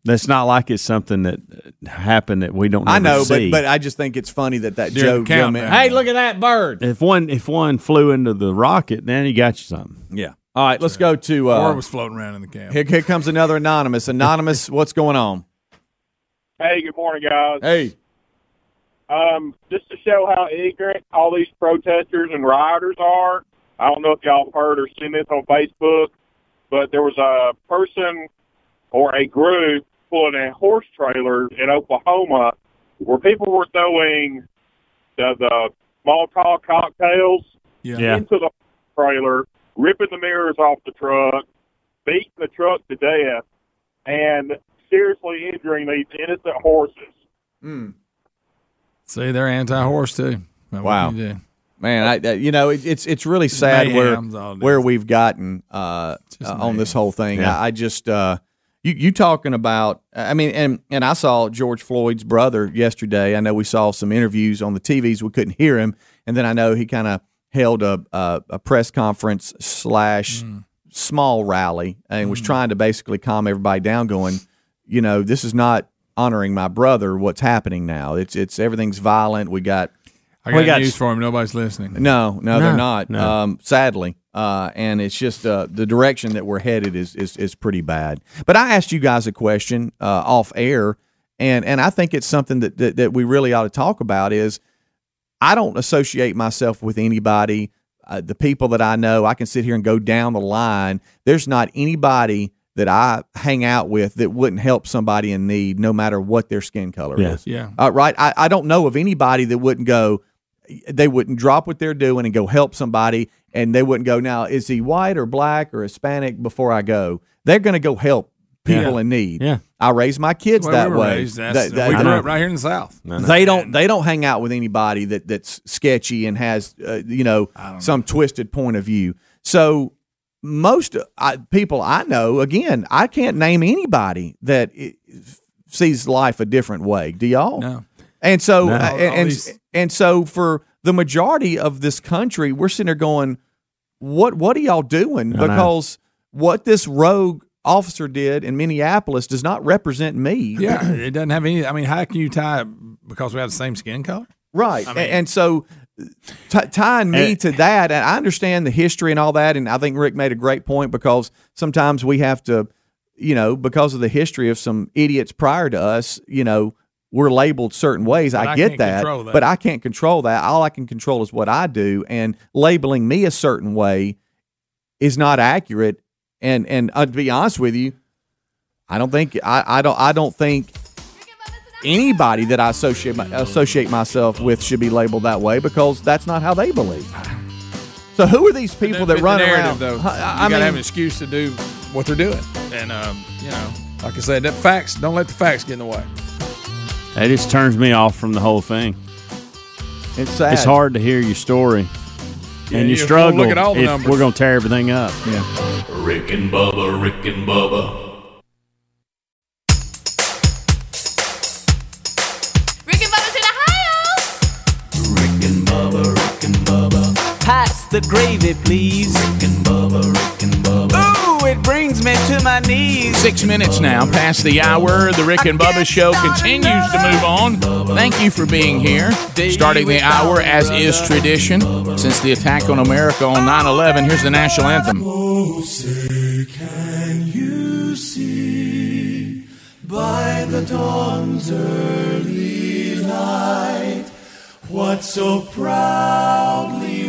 That's not like it's something that happened that we don't. Know. I know, but see. but I just think it's funny that that During Joe, the Joe Hey, look at that bird. if one if one flew into the rocket, then you got you something. Yeah. All right, let's go to. or Uh, it was floating around in the camp. here, here comes another anonymous. Anonymous, <laughs> what's going on? Hey, good morning, guys. Hey, Um, just to show how ignorant all these protesters and rioters are, I don't know if y'all have heard or seen this on Facebook, but there was a person or a group pulling a horse trailer in Oklahoma where people were throwing the, the Molotov cocktails Yeah. into the trailer, ripping the mirrors off the truck, beating the truck to death, and seriously injuring these innocent horses. See, they're anti-horse too. What Wow. you man, I, you know it, it's it's really sad where mayhems all where we've gotten uh, uh, on this whole thing. Yeah. I, I just uh, you you talking about? I mean, and and I saw George Floyd's brother yesterday. I know we saw some interviews on the TVs. We couldn't hear him, and then I know he kind of held a, a a press conference slash Mm. small rally and was trying to basically calm everybody down, going, you know, this is not honoring my brother. What's happening now? It's it's everything's violent. We got I got, We got- news for him. Nobody's listening. no, no, they're not. no. Um, sadly, uh, and it's just uh, the direction that we're headed is, is is pretty bad. But I asked you guys a question uh, off air, and and I think it's something that, that that we really ought to talk about. Is I don't associate myself with anybody. Uh, the people that I know, I can sit here and go down the line. There's not anybody that I hang out with that wouldn't help somebody in need, no matter what their skin color Yeah. is. Yeah. Uh, right. I, I don't know of anybody that wouldn't go, they wouldn't drop what they're doing and go help somebody. And they wouldn't go, now, is he white or black or Hispanic before I go? They're going to go help people in need. Yeah. I raise my kids Well, that we were way. raised. That's, That- that- we grew up right here in the South. they don't they don't hang out with anybody that that's sketchy and has uh, you know some twisted point of view. So most uh, people I know, again, I can't name anybody that i sees life a different way. Do y'all? No. And so No. uh, All- all and and, these- and so for the majority of this country, we're sitting there going, "What what are y'all doing?" Because what this rogue officer did in Minneapolis does not represent me. Yeah, it doesn't have any. I mean, how can you tie it because we have the same skin color? Right. A- and, so t- tying me to that, and I understand the history and all that, and I think Rick made a great point because sometimes we have to, you know, because of the history of some idiots prior to us, you know, we're labeled certain ways. I I get can't that, that. but I can't control that. All I can control is what I do, and labeling me a certain way is not accurate. And and uh, to be honest with you, I don't think I, I don't I don't think anybody that I associate my, associate myself with should be labeled that way because that's not how they believe. So who are these people that Fit the run around? Though. I, you I gotta mean, have an excuse to do what they're doing, and um, you know, like I said, that facts. Don't let the facts get in the way. That just turns me off from the whole thing. it's sad. It's hard to hear your story, Yeah, and you you struggle look at all the if numbers. we're going to tear everything up. Yeah. Rick and Bubba, Rick and Bubba. Rick and Bubba's in Ohio. Rick and Bubba, Rick and Bubba. Pass the gravy, please. Rick and Bubba, Rick and Bubba. Ooh, it brings me to my knees. Six minutes now past the hour. The Rick and Bubba show continues to move on. Thank you for being here. Starting the hour as is tradition since the attack on America on 9 11. Here's the national anthem. Oh, say, can you see by the dawn's early light what so proudly we hailed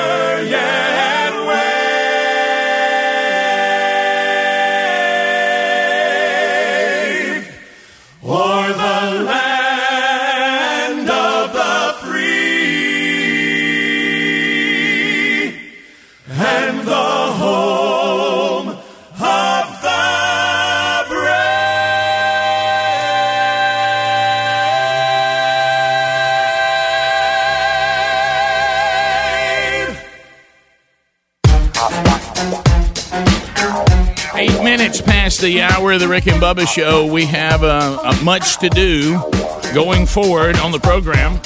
the hour of the Rick and Bubba show. We have uh, much to do going forward on the program.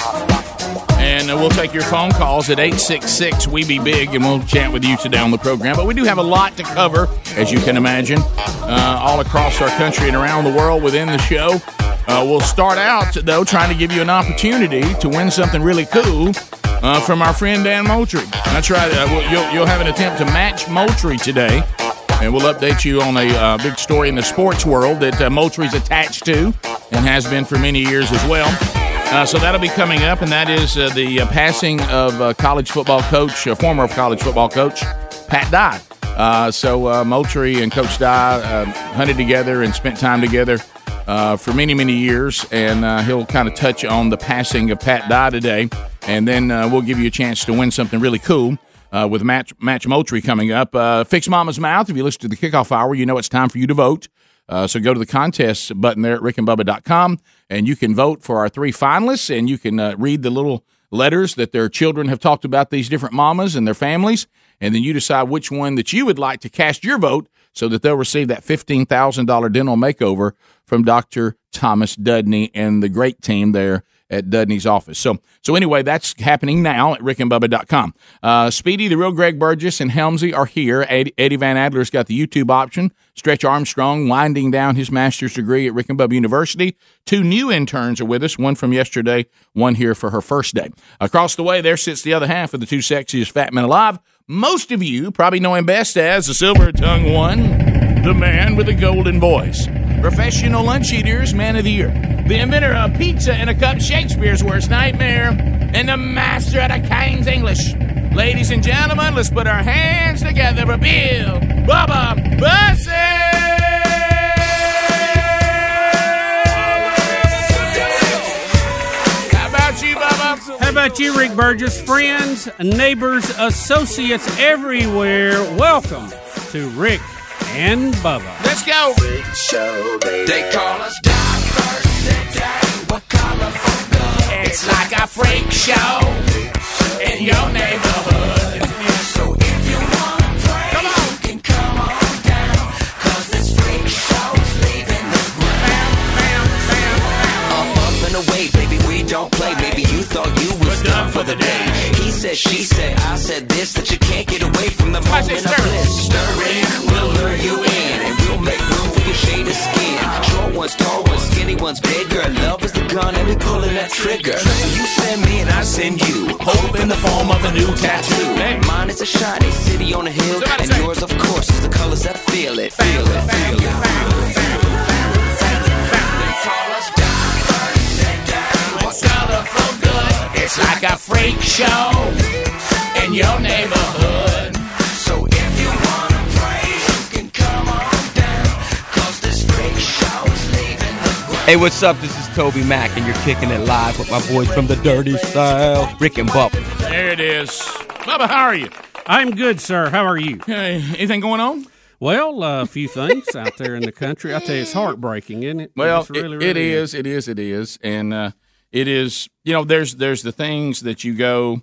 And uh, we'll take your phone calls at 866 We Be Big, and we'll chat with you today on the program. But we do have a lot to cover, as you can imagine, uh, all across our country and around the world within the show. Uh, we'll start out, though, trying to give you an opportunity to win something really cool uh, from our friend Dan Moultrie. That's right. Uh, you'll, you'll have an attempt to match Moultrie today. And we'll update you on a uh, big story in the sports world that uh, Moultrie's attached to and has been for many years as well. Uh, so that'll be coming up, and that is uh, the uh, passing of college football coach, uh, former college football coach, Pat Dye. Uh, so uh, Moultrie and Coach Dye hunted together and spent time together for many, many years, and he'll kind of touch on the passing of Pat Dye today, and then we'll give you a chance to win something really cool. Uh, with Match, Match Moultrie coming up. Uh, Fix Mama's Mouth. If you listen to the kickoff hour, you know it's time for you to vote. Uh, so go to the contest button there at rickandbubba.com and you can vote for our three finalists and you can uh, read the little letters that their children have talked about these different mamas and their families. And then you decide which one that you would like to cast your vote so that they'll receive that $15,000 dental makeover from Dr. Thomas Dudney and the great team there at Dudney's office. So, so anyway, that's happening now at rickandbubba.com. Uh, Speedy, the real Greg Burgess, and Helmsy are here. Eddie, Van Adler's got the YouTube option. Stretch Armstrong winding down his master's degree at Rick and Bubba University. Two new interns are with us, one from yesterday, one here for her first day. Across the way, there sits the other half of the two sexiest fat men alive. Most of you probably know him best as the silver tongue one, the man with the golden voice. Professional lunch eaters, man of the year. The inventor of pizza and a cup, Shakespeare's worst nightmare. And the master of the King's English. Ladies and gentlemen, let's put our hands together for Bill Bubba Bubba? How about you, Rick Burgess? Friends, neighbors, associates everywhere, welcome to Rick and Bubba. Let's go. They call us diversity. What color for good? It's like a freak show in your neighborhood. So if you wanna pray, Come on. you can come on down. Cause this freak show's leaving the ground. Up, up and away, baby, we don't play. Maybe you thought you was done for the day. He said, she said, I said this, that you can't get away from the moment it, of it. bliss. Stir it, we'll lure you in, and we'll make room for your shade of skin. Short ones, tall ones, skinny ones, bigger. Love is the gun, and we pulling that trigger. So you send me, and I send you. Hope in the form of a new tattoo. Hey. Mine is a shiny city on a hill, Somebody and say- yours, of course, is the colors that feel it, feel it, feel it. They It's like a freak show in your neighborhood. So if you wanna pray, you can come on down. Cause this freak show is leaving the ground. Hey, what's up? This is TobyMac, and you're kicking it live with my boys from the Dirty Style, Rick and Bubba. There it is. Bubba, how are you? I'm good, sir. How are you? Hey, anything going on? Well, uh, a few things out there in the country. I tell you, it's heartbreaking, isn't it? Well, It's really, it, really it is, it is, it is, and uh, it is. You know, there's there's the things that you go.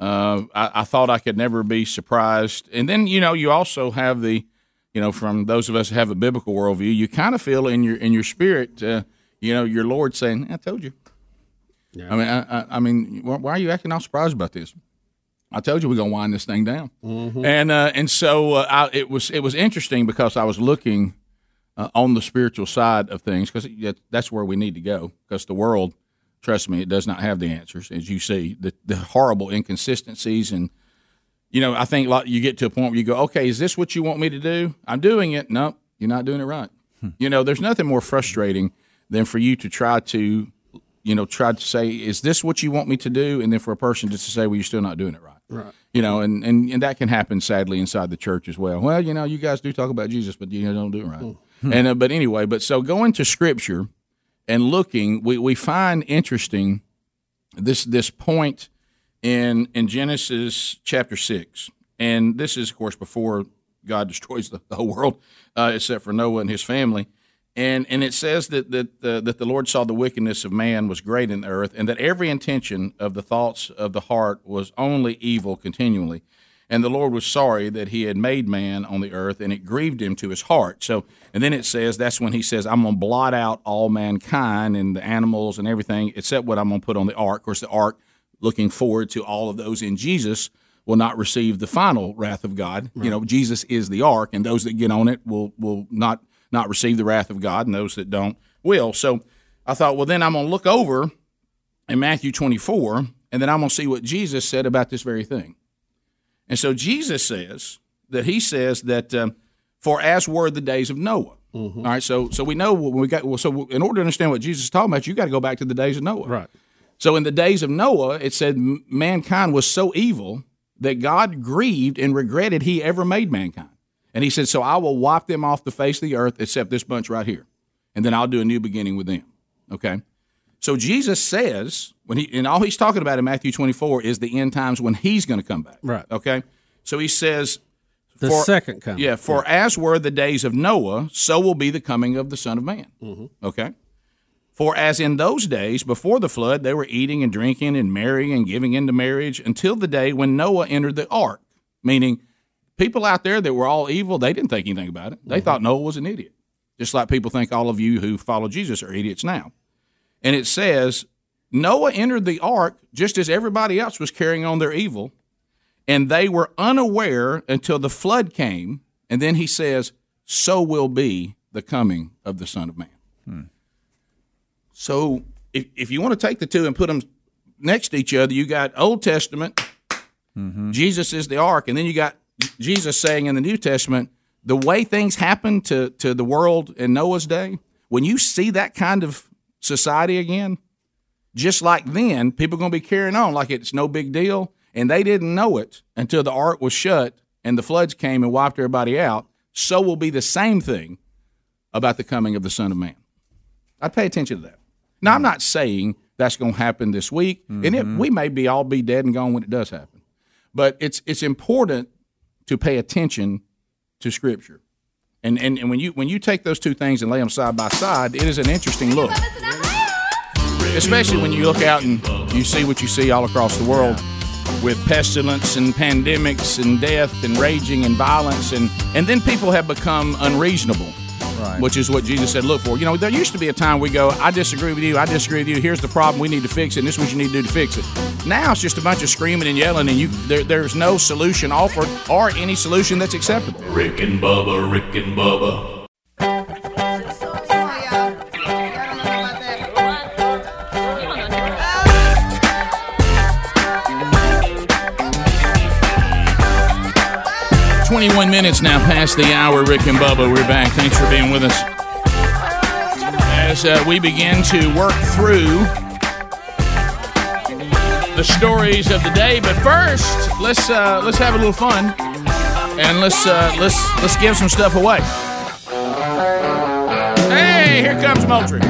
Uh, I, I thought I could never be surprised, and then you know you also have the, you know, from those of us who have a biblical worldview, you kind of feel in your in your spirit, uh, you know, your Lord saying, "I told you." I mean, I, I, I mean, why are you acting all surprised about this? I told you we're gonna wind this thing down, Mhm. and uh, and so uh, I, it was it was interesting because I was looking uh, on the spiritual side of things because that's where we need to go. Because the world, trust me, it does not have the answers, as you see the the horrible inconsistencies and. You know, I think like you get to a point where you go, okay, is this what you want me to do? I'm doing it. No, you're not doing it right. You know, there's nothing more frustrating than for you to try to, you know, try to say, is this what you want me to do? And then for a person just to say, well, you're still not doing it right. Right. You know, and, and, and that can happen sadly inside the church as well. Well, you know, you guys do talk about Jesus, but you don't do it right. And uh, but anyway, but so going to Scripture and looking, we, we find interesting this this point in in Genesis chapter six, and this is of course before God destroys the, the whole world, uh, except for Noah and his family. And and it says that that uh, that the Lord saw the wickedness of man was great in the earth, and that every intention of the thoughts of the heart was only evil continually. And the Lord was sorry that He had made man on the earth, and it grieved Him to His heart. So, and then it says that's when He says, "I'm going to blot out all mankind and the animals and everything, except what I'm going to put on the ark." Of course, the ark, looking forward to all of those in Jesus, will not receive the final wrath of God. You know, Jesus is the ark, and those that get on it will will not not receive the wrath of God, and those that don't will. So I thought, well, then I'm going to look over in Matthew 24, and then I'm going to see what Jesus said about this very thing. And so Jesus says that he says that um, for as were the days of Noah. All right, so so we know when we got well, so in order to understand what Jesus is talking about, you got to go back to the days of Noah. Right. So in the days of Noah, it said mankind was so evil that God grieved and regretted he ever made mankind. And he said, So I will wipe them off the face of the earth except this bunch right here. And then I'll do a new beginning with them. Okay? So Jesus says, when he and all he's talking about in Matthew 24 is the end times when he's going to come back. Right. Okay? So he says The second coming. Yeah, for as were the days of Noah, so will be the coming of the Son of Man. Mm-hmm. Okay? For as in those days before the flood, they were eating and drinking and marrying and giving into marriage until the day when Noah entered the ark. Meaning, people out there that were all evil, they didn't think anything about it. They mm-hmm. thought Noah was an idiot. Just like people think all of you who follow Jesus are idiots now. And it says, Noah entered the ark just as everybody else was carrying on their evil, and they were unaware until the flood came. And then he says, So will be the coming of the Son of Man. Hmm. So if, if you want to take the two and put them next to each other, you got Old Testament, mm-hmm. Jesus is the ark, and then you got Jesus saying in the New Testament, the way things happened to, to the world in Noah's day, when you see that kind of society again, just like then, people are going to be carrying on like it's no big deal. And they didn't know it until the ark was shut and the floods came and wiped everybody out. So will be the same thing about the coming of the Son of Man. I'd pay attention to that. Now, I'm not saying that's going to happen this week, and it, mm-hmm. we may be all be dead and gone when it does happen. But it's it's important to pay attention to Scripture, and and, and when you when you take those two things and lay them side by side, it is an interesting look. Especially when you look out and you see what you see all across the world with pestilence and pandemics and death and raging and violence and and then people have become unreasonable Right. which is what jesus said look for you know there used to be a time we go i disagree with you i disagree with you here's the problem we need to fix it and this is what you need to do to fix it now it's just a bunch of screaming and yelling and you there, there's no solution offered or any solution that's acceptable Rick and Bubba, Rick and Bubba. Minutes now past the hour. Rick and Bubba, we're back. Thanks for being with us. As uh, we begin to work through the stories of the day, but first, let's uh, let's have a little fun and let's uh, let's let's give some stuff away. Hey, here comes Moultrie.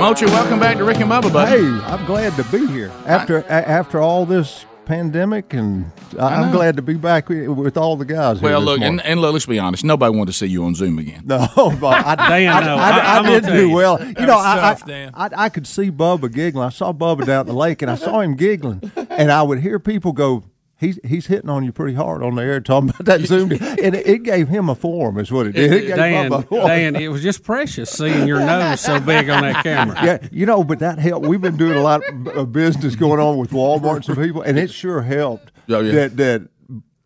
Moultrie, welcome back to Rick and Bubba, buddy. Hey, I'm glad to be here after a, after all this pandemic, and I, I I'm glad to be back with, with all the guys. Well, this look, and, and look, let's be honest. Nobody wanted to see you on Zoom again. No, <laughs> but I, <laughs> Dan, I, no, I, I- I, I'm did do you. well. You know, I, tough, I, I, I could see Bubba giggling. I saw Bubba down at the lake, and I saw him giggling, and I would hear people go. He's he's hitting on you pretty hard on the air talking about that Zoom, deal." and it, it gave him a forum, is what it did. It gave Dan, Bubba a forum. Dan, it was just precious seeing your nose so big on that camera. Yeah, you know, but that helped. We've been doing a lot of business going on with Walmart and some people, and it sure helped Oh, yeah. that that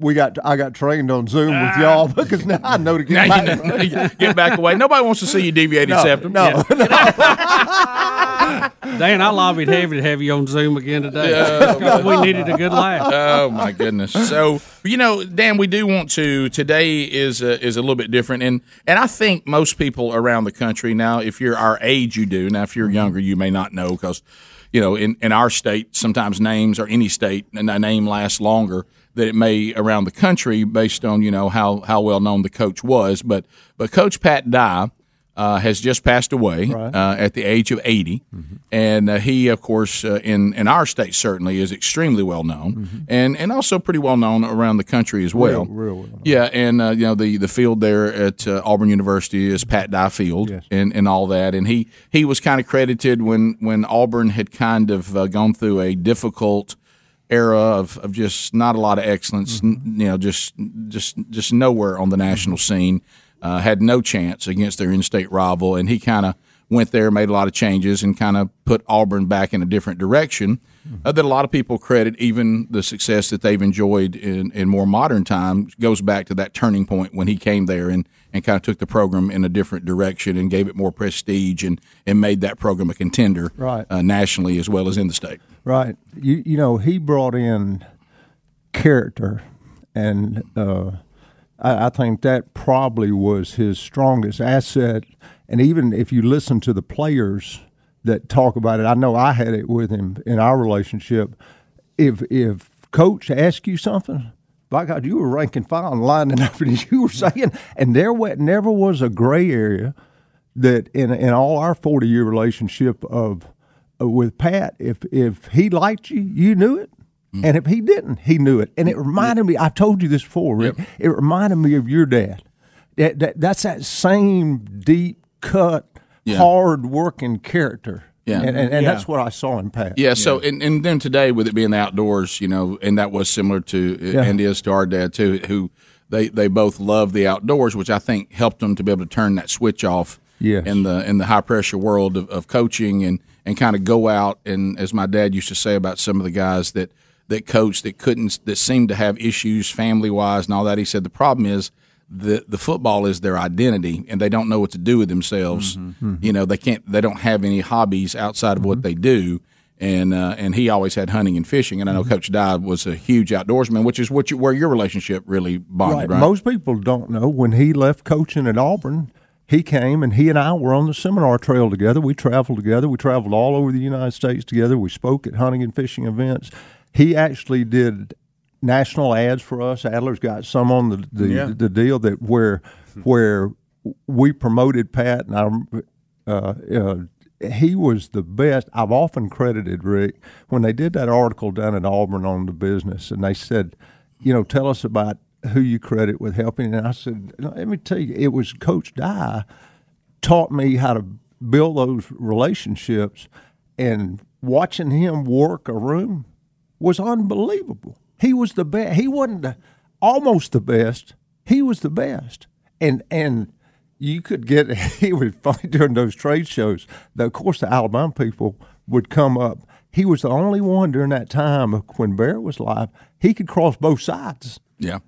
we got I got trained on Zoom with ah. y'all <laughs> because now I know to get back. know, get back away. Nobody wants to see you deviated No, septum. no, <laughs> <laughs> Dan, I lobbied heavy to have you on Zoom again today. Yeah. <laughs> We needed a good laugh. Oh my goodness! So you know, Dan, we do want to. Today is a, is a little bit different, and and I think most people around the country now, if you're our age, you do. Now, if you're mm-hmm. younger, you may not know because you know in in our state, sometimes names or any state, and a name lasts longer than it may around the country based on you know how how well known the coach was. But but Coach Pat Dye. Uh, has just passed away uh, at the age of 80. And uh, he, of course, uh, in, in our state certainly is extremely well known and, and also pretty well known around the country as well. Real- real well Yeah, and uh, you know the, the field there at uh, Auburn University is Pat Dye Field and, and all that. And he, he was kind of credited when, when Auburn had kind of uh, gone through a difficult era of, of just not a lot of excellence. n- You know, just just just nowhere on the national scene. Uh, had no chance against their in-state rival, and he kind of went there, made a lot of changes, and kind of put Auburn back in a different direction. Uh, that a lot of people credit even the success that they've enjoyed in, in more modern times goes back to that turning point when he came there and, and kind of took the program in a different direction and gave it more prestige and, and made that program a contender Right. uh, nationally as well as in the state. Right. You you know he brought in character, and uh, I, I think that probably was his strongest asset. And even if you listen to the players that talk about it, I know I had it with him in our relationship. If if coach asked you something. By God, you were ranking file and lining up, and you were saying, and there never was a gray area that in in all our forty year relationship of uh, with Pat, if if he liked you, you knew it, Mm-hmm. and if he didn't, he knew it. And it reminded me. I've told you this before, Rick. It reminded me of your dad. That, that that's that same deep cut, Yeah. hard working character. Yeah. and, and, and Yeah. that's what I saw in Pat. Yeah. So, and, and then today, with it being the outdoors, you know, and that was similar to uh, Yeah. and is to our dad too, who they they both love the outdoors, which I think helped them to be able to turn that switch off. Yes. In the in the high pressure world of, of coaching and and kind of go out and as my dad used to say about some of the guys that that coached that couldn't that seemed to have issues family wise and all that. He said the problem is. The, the football is their identity, and they don't know what to do with themselves. Mm-hmm. Mm-hmm. You know, they can't. They don't have any hobbies outside of what mm-hmm. they do and uh, and he always had hunting and fishing. And I know Coach Dye was a huge outdoorsman, which is what you, where your relationship really bonded, right? Most people don't know when he left coaching at Auburn. He came and he and I were on the seminar trail together. We traveled together. We traveled all over the United States together. We spoke at hunting and fishing events. He actually did national ads for us. Adler's got some on the the, Yeah. the deal that where where we promoted Pat and I. Uh, uh, he was the best. I've often credited Rick when they did that article down at Auburn on the business, and they said, you know, tell us about who you credit with helping. And I said, let me tell you, it was Coach Dye taught me how to build those relationships, and watching him work a room was unbelievable. He was the best. He wasn't the, almost the best. He was the best, and and you could get. <laughs> He was funny during those trade shows. The, of course, the Alabama people would come up. He was the only one during that time when Barrett was live. He could cross both sides. Yeah.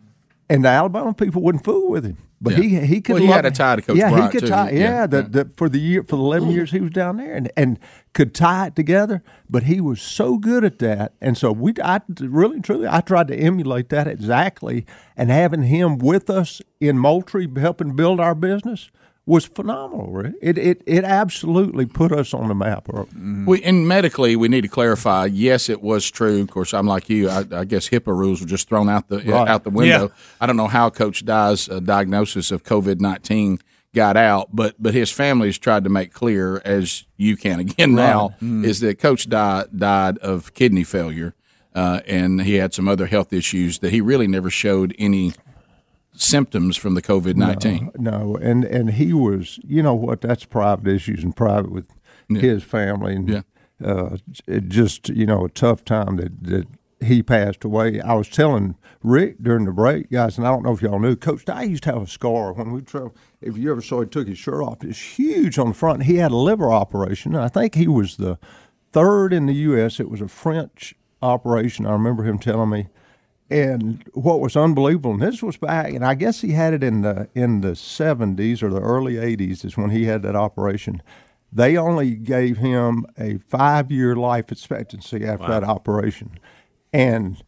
And the Alabama people wouldn't fool with him. But he he could. Well, he had a tie to Coach Yeah, Bryant, he could too. tie. Yeah, Yeah, the, the, for the year for the eleven years he was down there, and and could tie it together. But he was so good at that, and so we. I really truly I tried to emulate that exactly, and having him with us in Moultrie helping build our business was phenomenal. Rick. It it it absolutely put us on the map. We and medically, we need to clarify. Yes, it was true. Of course, I'm like you. I, I guess HIPAA rules were just thrown out the Right. out the window. Yeah. I don't know how Coach Dye's uh, diagnosis of COVID nineteen got out, but but his family's tried to make clear, as you can again now, Right. Mm. is that Coach Dye died of kidney failure, uh, and he had some other health issues that he really never showed any symptoms from the COVID nineteen. No, and and he was, you know what? That's private issues and private with his family, and Yeah. uh, it just you know a tough time that that he passed away. I was telling Rick during the break, guys, and I don't know if y'all knew, Coach Dye used to have a scar when we traveled. If you ever saw he took his shirt off, it's huge on the front. He had a liver operation. I think he was the third in the U.S. It was a French operation. I remember him telling me and what was unbelievable, and this was back, and I guess he had it in the in the seventies or the early eighties is when he had that operation. They only gave him a five year life expectancy after Wow. that operation, and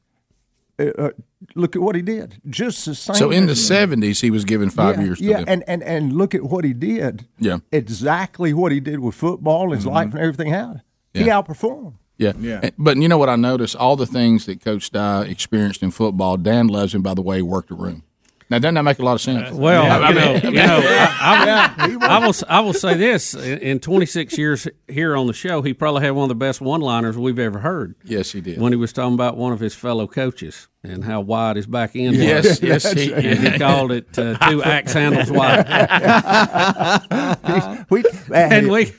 uh, uh, look at what he did. Just the same. So in the seventies, he was given five yeah, years. to Yeah, live. and, and and look at what he did. Yeah. exactly what he did with football, his life, and everything else. He outperformed. Yeah. Yeah. But you know what I noticed? All the things that Coach Dye experienced in football, Dan loves him by the way he worked the room. Now, doesn't that make a lot of sense? Well, I you know, you know, I, I, I will I will say this: in, in 26 years here on the show, he probably had one of the best one-liners we've ever heard. Yes, he did. When he was talking about one of his fellow coaches and how wide his back end Yes, was. yes, he- and he called it uh, two axe handles wide. <laughs> we, <laughs> and we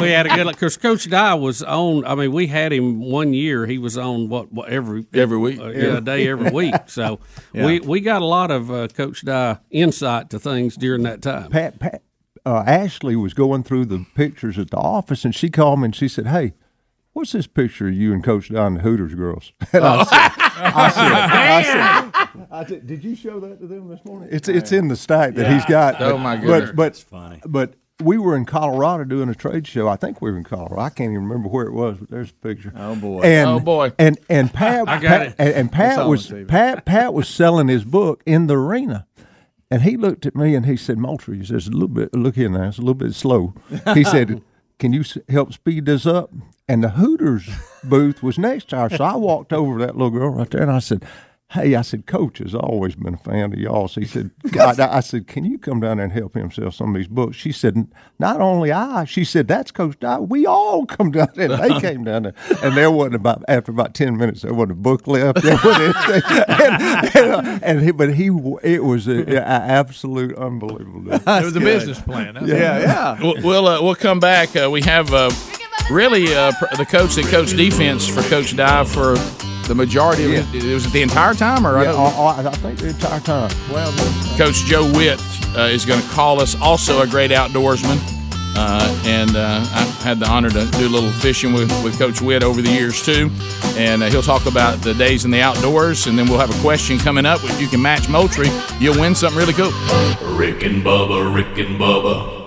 we had a good look because Coach Dye was on. I mean, we had him one year. He was on what, what every Every week. uh, yeah, a day every week. So <laughs> we we got a lot of uh, Coach Dye insight to things during that time. Pat, Pat uh, Ashley was going through the pictures at the office, and she called me and she said, "Hey, what's this picture of you and Coach Don, the Hooters girls?" And <laughs> oh. I said, I said, I said, I said, "Did you show that to them this morning?" It's it's in the stack that he's got. Oh, my goodness. But but That's funny. but we were in Colorado doing a trade show. I think we were in Colorado. I can't even remember where it was, but there's a picture. Oh boy. And, Oh, boy. And and <laughs> Pat, I got Pat- it. and, and It's Pat was Pat Pat was selling his book in the arena. And he looked at me and he said, Moultrie, he says, a little bit, look here now, it's a little bit slow. He said, Can you help speed this up? And the Hooters <laughs> booth was next to ours. So I walked over to that little girl right there and I said, Hey, I said, Coach has always been a fan of y'all. So he said, God, I <laughs> said, Can you come down there and help him sell some of these books? She said, Not only I, she said, That's Coach Dye. We all come down there. They <laughs> came down there. And there wasn't about, after about 10 minutes, there wasn't a book left. There wasn't. <laughs> And, and, and he, but he, it was an absolute unbelievable. day. It was a business plan. That's Yeah, all. We'll we'll, uh, we'll come back. Uh, we have uh, really uh, the coach that coached defense for Coach Dye for the majority of it. It was the entire time, or I Yeah, don't know. I, I I think the entire time. Well, Coach Joe Whitt uh, is going to call us. Also, a great outdoorsman. Uh, and uh, I've had the honor to do a little fishing with, with Coach Whitt over the years, too. And uh, he'll talk about the days in the outdoors. And then we'll have a question coming up. If you can match Moultrie, you'll win something really cool. Rick and Bubba, Rick and Bubba.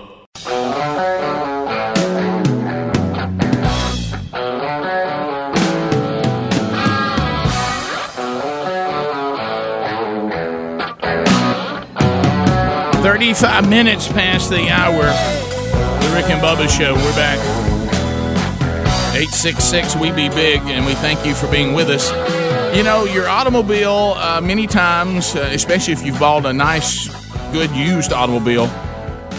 Thirty-five minutes past the hour. The Rick and Bubba Show. We're back. Eight six six. We be big, and we thank you for being with us. You know your automobile. Uh, many times, uh, especially if you've bought a nice, good used automobile,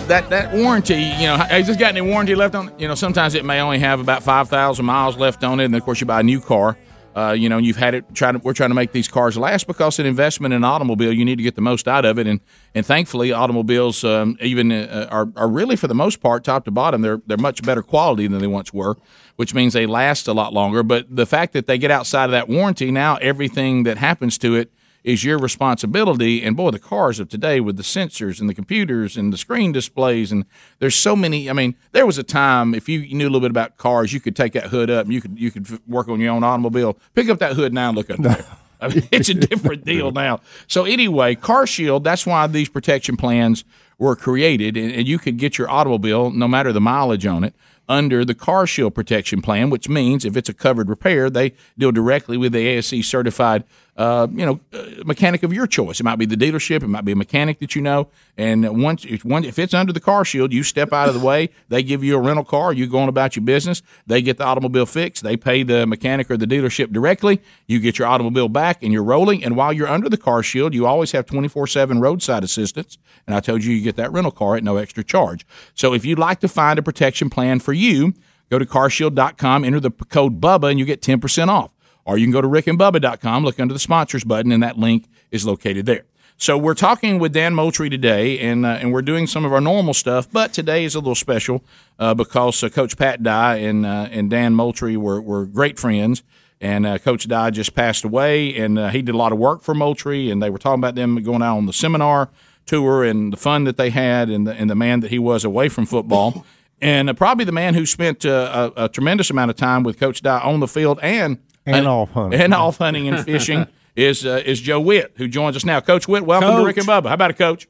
that that warranty. You know, has this got any warranty left on? it? You know, sometimes it may only have about five thousand miles left on it, and of course you buy a new car. Uh, you know, you've had it. Trying to, we're trying to make these cars last because an investment in an automobile, you need to get the most out of it, and and thankfully, automobiles um, even uh, are are really for the most part, top to bottom, they're they're much better quality than they once were, which means they last a lot longer. But the fact that they get outside of that warranty, now everything that happens to it is your responsibility. And boy, the cars of today with the sensors and the computers and the screen displays, and there's so many. I mean, there was a time if you knew a little bit about cars, you could take that hood up and you could you could work on your own automobile. Pick up that hood now and look up there. I mean, <laughs> it's a different deal now. So anyway, Car Shield. That's why these protection plans were created, and, and you could get your automobile, no matter the mileage on it, under the Car Shield protection plan. Which means if it's a covered repair, they deal directly with the ASE certified, uh, you know, uh, mechanic of your choice. It might be the dealership, it might be a mechanic that you know, and once if one if it's under the Car Shield, you step out of the way. They give you a rental car. You go on about your business. They get the automobile fixed. They pay the mechanic or the dealership directly. You get your automobile back, and you're rolling. And while you're under the Car Shield, you always have 24 7 roadside assistance. And I told you you get that rental car at no extra charge. So if you'd like to find a protection plan for you, go to carshield.com, enter the code BUBBA, and you get 10% off. Or you can go to rickandbubba.com, look under the sponsors button, and that link is located there. So we're talking with Dan Moultrie today, and uh, and we're doing some of our normal stuff, but today is a little special uh, because uh, Coach Pat Dye and uh, and Dan Moultrie were, were great friends, and uh, Coach Dye just passed away, and uh, he did a lot of work for Moultrie, and they were talking about them going out on the seminar tour and the fun that they had, and the, and the man that he was away from football, <laughs> and uh, probably the man who spent uh, a, a tremendous amount of time with Coach Dye on the field and And off hunting. and off hunting and fishing. <laughs> is uh, is Joe Whitt, who joins us now. Coach Whitt, welcome to Rick and Bubba. How about it, Coach?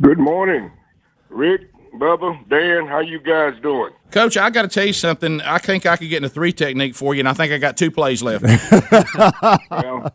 Good morning, Rick, Bubba, Dan. How you guys doing? Coach, I got to tell you something. I think I could get in a three technique for you, and I think I got two plays left. <laughs> well,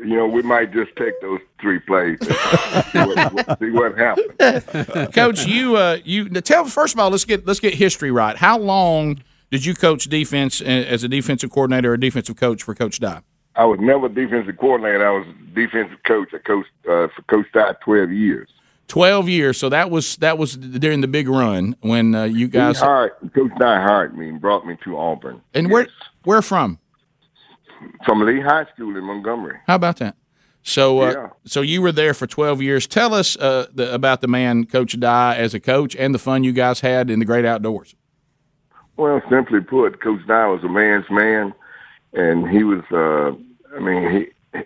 you know, we might just take those three plays. and see, what, what- <laughs> see what happens. coach, you uh, you now tell first of all, let's get let's get history right. How long did you coach defense uh, as a defensive coordinator or defensive coach for Coach Dye? I was never defensive coordinator. I was defensive coach. I coached uh, for Coach Dye twelve years. Twelve years. So that was that was during the big run when uh, you guys he hired, Coach Dye hired me and brought me to Auburn and where where from? from Lee High School in Montgomery. How about that? So, uh, Yeah. so you were there for twelve years. Tell us uh, the, about the man, Coach Dye, as a coach, and the fun you guys had in the great outdoors. Well, simply put, Coach Dye was a man's man, and he was. Uh, I mean, he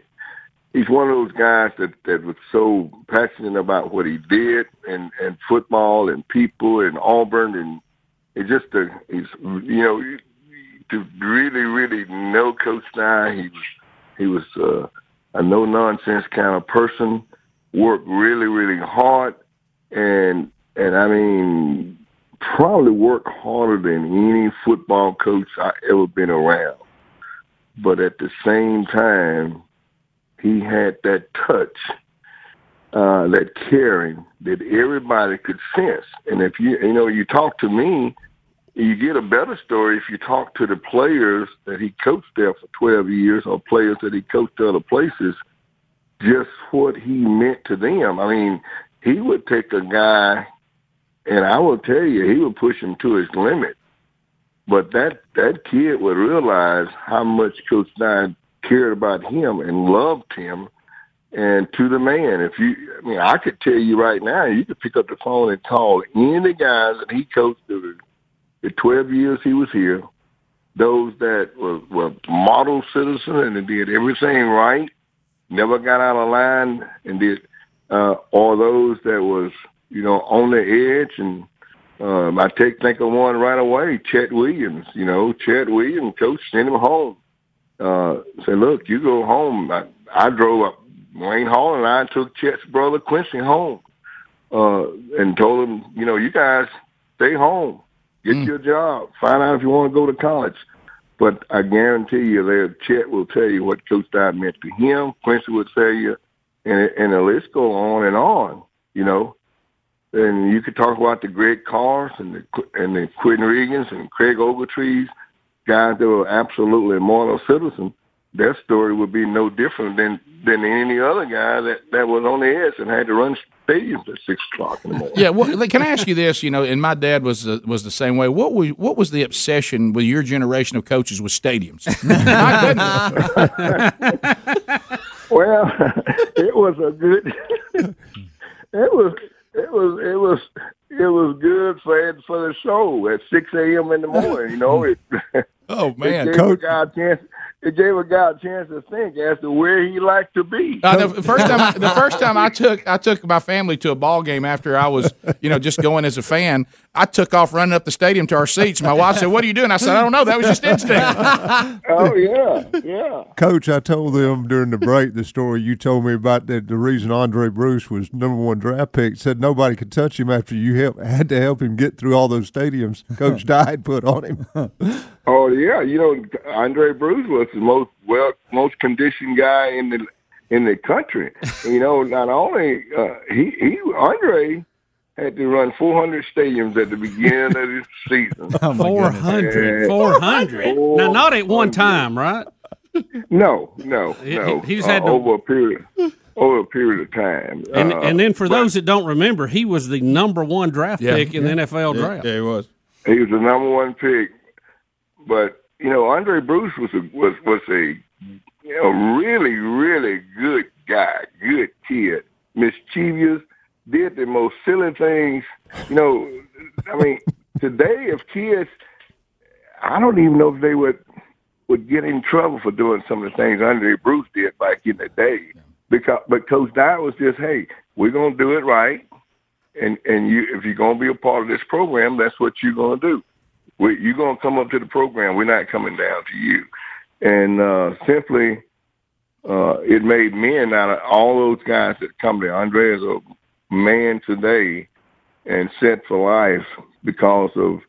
he's one of those guys that that was so passionate about what he did and and football and people and Auburn and it just uh, he's you know to really really know Coach Dye, he he was uh, a no nonsense kind of person. Worked really really hard, and and I mean probably worked harder than any football coach I ever been around. But at the same time, he had that touch, uh, that caring that everybody could sense. And if you you know you talk to me, you get a better story if you talk to the players that he coached there for 12 years or players that he coached other places, just what he meant to them. I mean, he would take a guy, and I will tell you, he would push him to his limit. But that that kid would realize how much Coach Dye cared about him and loved him, and to the man. If you, I mean, I could tell you right now, you could pick up the phone and call any guys that he coached the, the 12 years he was here, those that were, were model citizens and did everything right, never got out of line and did, uh, or those that was, you know, on the edge and um, I take think of one right away, Chet Williams. You know, Chet Williams, coach sent him home. Uh, say, look, you go home. I, I drove up. Wayne Hall and I took Chet's brother Quincy home, uh, and told him, you know, you guys stay home, get your job, find out if you want to go to college. But I guarantee you, there, Chet will tell you what Coach Dye meant to him. Quincy will tell you, and and the list go on and on. You know, and you could talk about the Greg Carrs and the and the Quentin Riggins and Craig Ogletrees, guys that were absolutely immortal citizens. Their story would be no different than than any other guy that that was on the edge and had to run stadiums at six o'clock in the morning. Yeah, well, like, can I ask you this? You know, and my dad was uh, was the same way. What was what was the obsession with your generation of coaches with stadiums? <laughs> My goodness. Well, <laughs> it was a good. <laughs> it was it was it was it was good for for the show at six a.m. in the <laughs> morning. You know it. <laughs> Oh <laughs> it gave a guy a chance. It gave a guy a chance to think as to where he liked to be. Uh, the first time, the first time I took I took my family to a ball game after I was, you know, just going as a fan. I took off running up the stadium to our seats. My wife said, "What are you doing?" I said, "I don't know. That was just instinct." oh yeah, yeah. Coach, I told them during the break the story you told me about that the reason Aundray Bruce was number one draft pick said nobody could touch him after you help, had to help him get through all those stadiums Coach <laughs> Dye put on him. <laughs> Oh yeah, you know Aundray Bruce was the most well most conditioned guy in the in the country. you know, not only uh, he he Aundray had to run 400 stadiums at the beginning of the <laughs> season. Oh, 400. And- 400. Now, not at one time, right? No, no, He- no. he just Uh, had to- over a period over a period of time. And, Uh, and then for those that don't remember, he was the number one draft Yeah. pick in the NFL Yeah, draft. Yeah, he was. He was the number one pick, but you know Aundray Bruce was a, was was a you know really really good guy, good kid, mischievous, did the most silly things. You know, I mean, today if kids, I don't even know if they would would get in trouble for doing some of the things Aundray Bruce did back in the day. Because but Coach Dye was just, hey, we're gonna do it right, and and you if you're gonna be a part of this program, that's what you're gonna do. We, you're gonna come up to the program. We're not coming down to you. And uh, simply, uh, it made men out of all those guys that come there. Aundray is a man today and set for life because of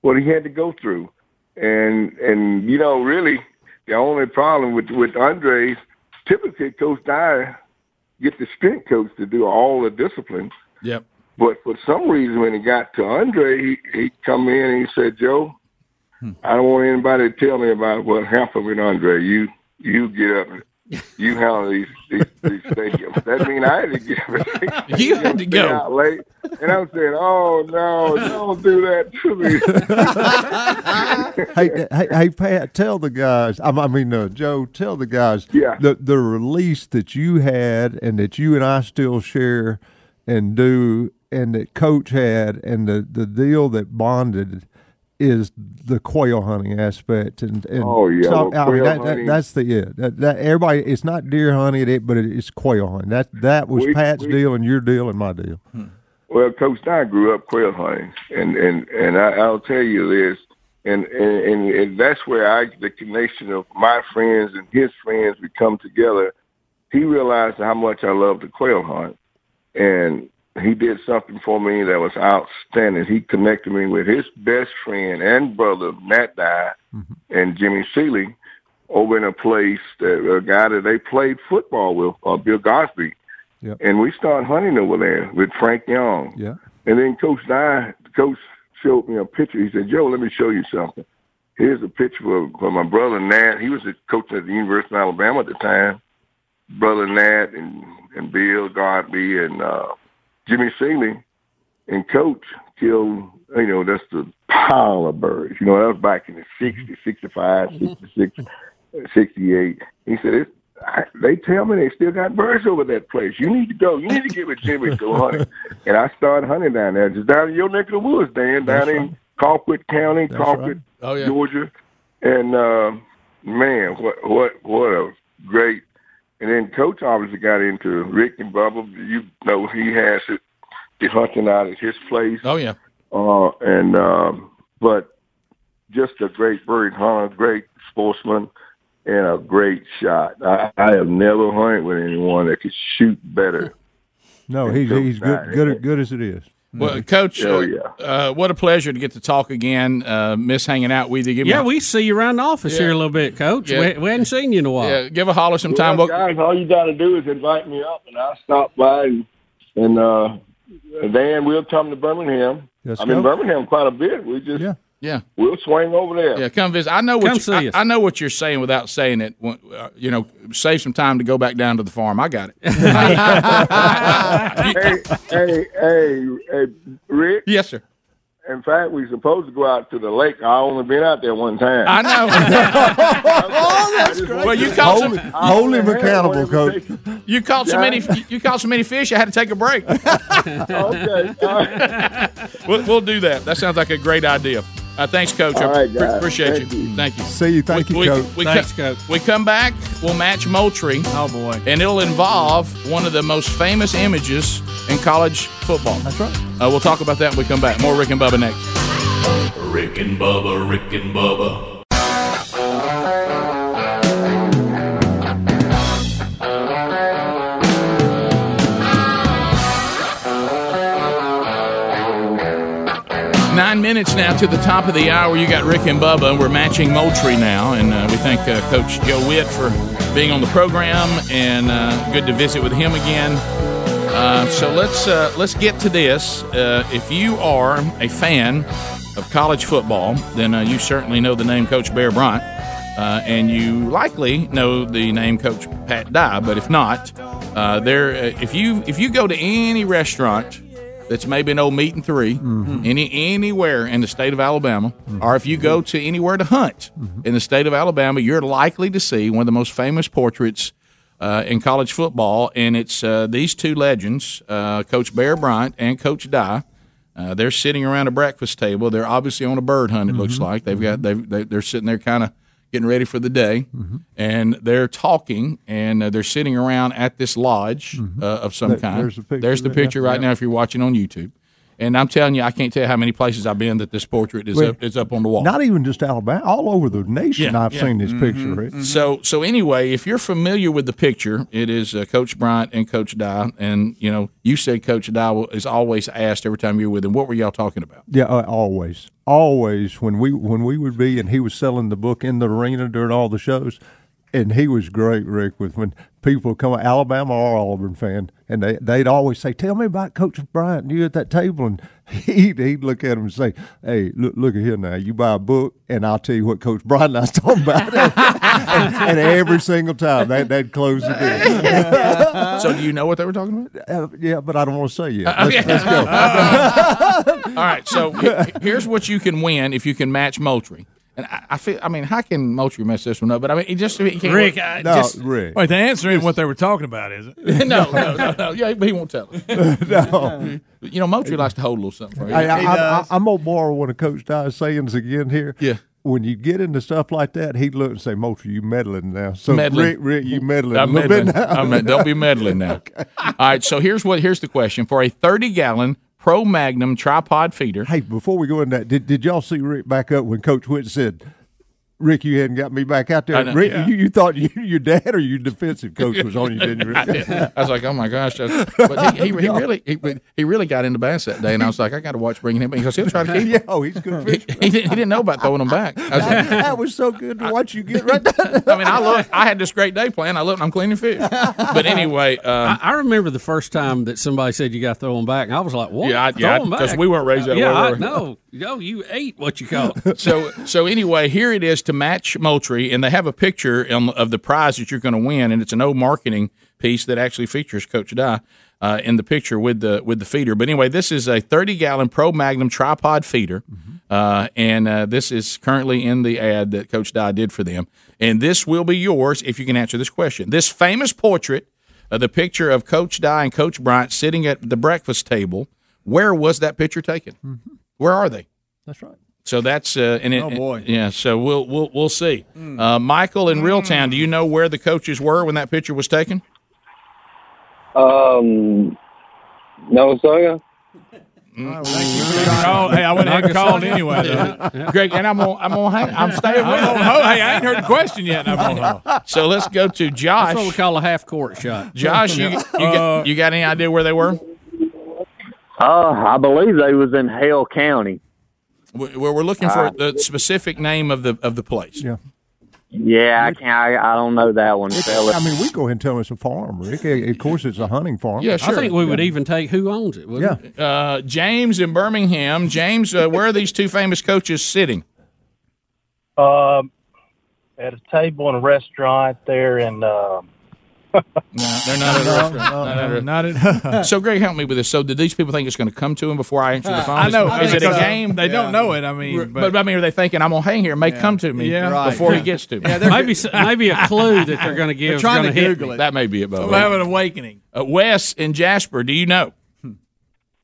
what he had to go through. And and you know, really, the only problem with with Aundray's typically Coach Dyer get the strength coach to do all the discipline. Yep. But for some reason, when he got to Aundray, he, he come in and he said, "Joe, hmm. I don't want anybody to tell me about what happened with Aundray. You you get up, you handle these these, these stadiums. That mean I had to get up. <laughs> You had to go. out late, and I'm saying, "Oh no, don't do that to me." hey, hey, hey, Pat, tell the guys. I I mean, uh, Joe, tell the guys. Yeah. The the release that you had, and that you and I still share and do, and that Coach had, and the the deal that bonded is the quail hunting aspect. And, and Oh, yeah, talk- well, I mean, quail that, that, hunting- that's the it. That, that everybody, it's not deer hunting, it, but it, it's quail hunting. That that was We- Pat's we- deal, and your deal, and my deal. Hmm. Well, Coach Dye grew up quail hunting, and and and I, I'll tell you this, and, and and and that's where I the connection of my friends and his friends we come together. He realized how much I love the quail hunt, and he did something for me that was outstanding. He connected me with his best friend and brother Nat Dye and Jimmy Seeley over in a place that a guy that they played football with, uh, Bill Gosby. Yep. And we started hunting over there with Frank Young. Yeah. And then Coach Dye, Coach showed me a picture. He said, Joe, let me show you something. Here's a picture of, for my brother Nat. He was a coach at the University of Alabama at the time. Brother Nat and, and Bill Godby and uh, Jimmy Seeley and Coach killed, you know, that's the pile of birds. You know, that was back in the 60s, 65, 66, 68. He said, it's, I, they tell me they still got birds over that place. You need to go. You need to get with Jimmy to go hunting. <laughs> And I started hunting down there, just down in your neck of the woods, Dan, down in Colquitt County, That's Colquitt, right. Oh, yeah. Georgia. And uh, man, what what what a great. And then Coach obviously got into Rick and Bubba. You know he has it, the hunting out at his place. Oh yeah. Uh, and um, but just a great bird hunter, great sportsman, and a great shot. I, I have never hunted with anyone that could shoot better. <laughs> No, he's he's good good good as it is. Well, Coach, Oh, uh, yeah. uh, what a pleasure to get to talk again. Uh, miss hanging out with you. Give Yeah, a, we see you around the office Yeah. here a little bit, Coach. Yeah. We, we hadn't seen you in a while. yeah, give a holler sometime. Well, Well, guys, all you got to do is invite me up, and I'll stop by and and uh, Dan, we'll come to Birmingham. Yes, I'm in. Birmingham quite a bit. We just Yeah. Yeah, we'll swing over there. yeah, come visit. I know what Come you, see I, us. I know what you're saying without saying it. Uh, You know, save some time to go back down to the farm. I got it. <laughs> hey, hey, hey, hey, Rick. yes, sir. In fact, we supposed to go out to the lake. I only been out there one time. I know. <laughs> oh, that's great. well, you caught <laughs> Holy, some, holy mechanical coach. you caught so many you caught so many fish. I had to take a break. okay. All right. we'll, we'll do that. That sounds like a great idea. Uh, thanks, Coach. All I pre- guys. appreciate Thank you. you. Thank you. See you. Thank you, we, coach. We, Thanks, co- Coach. we come back. We'll match Moultrie. Oh boy. and it'll involve one of the most famous images in college football. That's right. Uh, we'll talk about that when we come back. More Rick and Bubba next. Rick and Bubba, Rick and Bubba. Nine minutes now to the top of the hour. You got Rick and Bubba. We're matching Moultrie now, and uh, we thank uh, Coach Joe Whitt for being on the program, and uh, good to visit with him again. Uh, so let's uh, let's get to this. Uh, if you are a fan of college football, then you certainly know the name Coach Bear Bryant, and you likely know the name Coach Pat Dye. But if not, there if you if you go to any restaurant that's maybe an old meat and 3 any anywhere in the state of Alabama, or if you go to anywhere to hunt in the state of Alabama, you're likely to see one of the most famous portraits uh, in college football, and it's uh, these two legends, uh, Coach Bear Bryant and Coach Dye. Uh, they're sitting around a breakfast table. They're obviously on a bird hunt. It looks like they've got they, they're sitting there kind of getting ready for the day, and they're talking and uh, they're sitting around at this lodge uh, of some There- kind. there's the picture There's the picture right now if you're watching on YouTube. And I'm telling you, I can't tell you how many places I've been that this portrait is Well, up, is up on the wall. Not even just Alabama, all over the nation. Yeah, I've yeah. Mm-hmm. seen this picture. Rick. So so anyway, if you're familiar with the picture, it is uh, Coach Bryant and Coach Dye, and you know you said Coach Dye is always asked every time you're with him. What were y'all talking about? Yeah, uh, always, always. When we when we would be, and he was selling the book in the arena during all the shows, and he was great, Rick. With when people come, Alabama or Auburn fan, and they they'd always say, "Tell me about Coach Bryant and you at that table," and <laughs> he'd he'd look at him and say, "Hey, look look at here now. You buy a book, and I'll tell you what Coach Bryant and I was talking about." <laughs> and, and every single time they they'd close the deal. <laughs> so do you know what they were talking about? Uh, yeah, but I don't want to say yet. Uh, Let's, okay. let's go. All right, so here's what you can win if you can match Moultrie. And I, I feel, I mean, how can Moultrie mess this one up? But I mean, he just he can't. Rick, I No, just, Rick. Wait, the answer isn't what they were talking about, is it? <laughs> no, no, no, no. Yeah, but he won't tell us. <laughs> No. You know, Moultrie likes to hold a little something for you. I, I, I, I'm gonna borrow one of Coach Dye's sayings again here. Yeah. When you get into stuff like that, he'd look and say, "Moultrie, you meddling now." So Meddling. Rick, Rick, you meddling I'm a little meddling. bit now. I'm don't be meddling now. <laughs> All right, so here's what here's the question for a 30 gallon Pro Magnum tripod feeder. Hey, before we go in that, did, did y'all see Rick back up when Coach Whitt said, "Rick, you hadn't got me back out there"? Know, Rick, yeah. you, you thought you, <laughs> your dad or your defensive coach was on you, didn't you? <laughs> I, did. I was like, oh my gosh! that's- But he, he, he <laughs> really he, he really got into bass that day, and I was like, I got to watch bringing him because he'll try to keep. yeah, oh, he's good. He, Fish. he didn't, he didn't know about throwing them back. I, was like, that was so good to watch you get right there. I mean, I look. I had this great day planned. I look, I'm cleaning fish. But anyway, um, I, I remember the first time that somebody said you got to throw them back, and I was like, "What? Yeah, I- throw yeah, them back?" 'cause we weren't raised that yeah, way, I, we? no, no, you ate what you caught. so so anyway, here it is to match Moultrie, and they have a picture of the prize that you're going to win, and it's an old marketing piece that actually features Coach Dye uh, in the picture with the with the feeder. But anyway, this is a 30 gallon Pro Magnum tripod feeder, uh, and uh, this is currently in the ad that Coach Dye did for them, and this will be yours if you can answer this question. This famous portrait, the picture of Coach Dye and Coach Bryant sitting at the breakfast table. Where was that picture taken? Where are they? That's right. So that's uh, and it, Oh, boy. yeah. So we'll we'll we'll see. Uh, Michael in Reeltown, do you know where the coaches were when that picture was taken? Um, no, sir. Call- hey, I went ahead and called anyway. Though. <laughs> Greg, and I'm on I'm on hang, I'm staying I'm with on you. hold. Hey, I ain't heard the question yet. I'm on hold. <laughs> So let's go to Josh. That's what we call a half court shot. Josh, you you, Uh, got, you got any idea where they were? Uh, I believe they was in Hale County. We- We're, we're looking for Uh, the specific name of the of the place. Yeah. Yeah, I can't. I, I don't know that one, It's- fella. I mean, we go ahead and tell it's a farm, Rick. Of <laughs> course, it's a hunting farm. Yeah, sure. I think we would even take who owns it. Yeah. we? Uh, James in Birmingham. James, uh, where are these two famous coaches sitting? Um, at a table in a restaurant there in. Um, No, they're not at a restaurant. Not at a- Not at. So, Greg, help me with this. So, did these people think it's going to come to him before I answer the phone? I know. Is it a because game? They don't know it. I mean, But, but, I mean, are they thinking I'm gonna hang here? It may come to me Yeah. Right. before he gets to me. Yeah, maybe s- maybe a clue that they're going <laughs> to give. is trying gonna Google it. That may be it, we'll have an awakening. Uh, Wes in Jasper, do you know?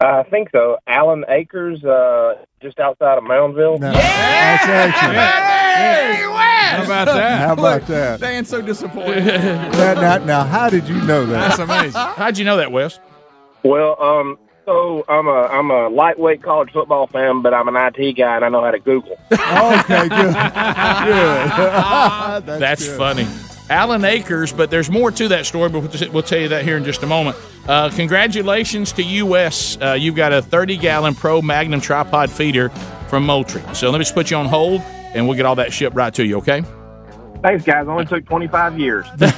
I think so. Alan Acres, uh, just outside of Moundville. Now, That's excellent. How about that? How about that? Dan's so disappointed. <laughs> Now, now, now, how did you know that? That's amazing. How'd you know that, Wes? Well, um, so I'm a I'm a lightweight college football fan, but I'm an IT guy and I know how to Google. okay, good. <laughs> Good. <laughs> That's, That's good. funny. Alan Acres, but there's more to that story, but we'll- we'll tell you that here in just a moment. Uh, congratulations to US. Uh, you've got a 30 gallon Pro Magnum tripod feeder from Moultrie. So let me just put you on hold, and we'll get all that shipped right to you, okay? Thanks, guys. Only took 25 years. <laughs> That's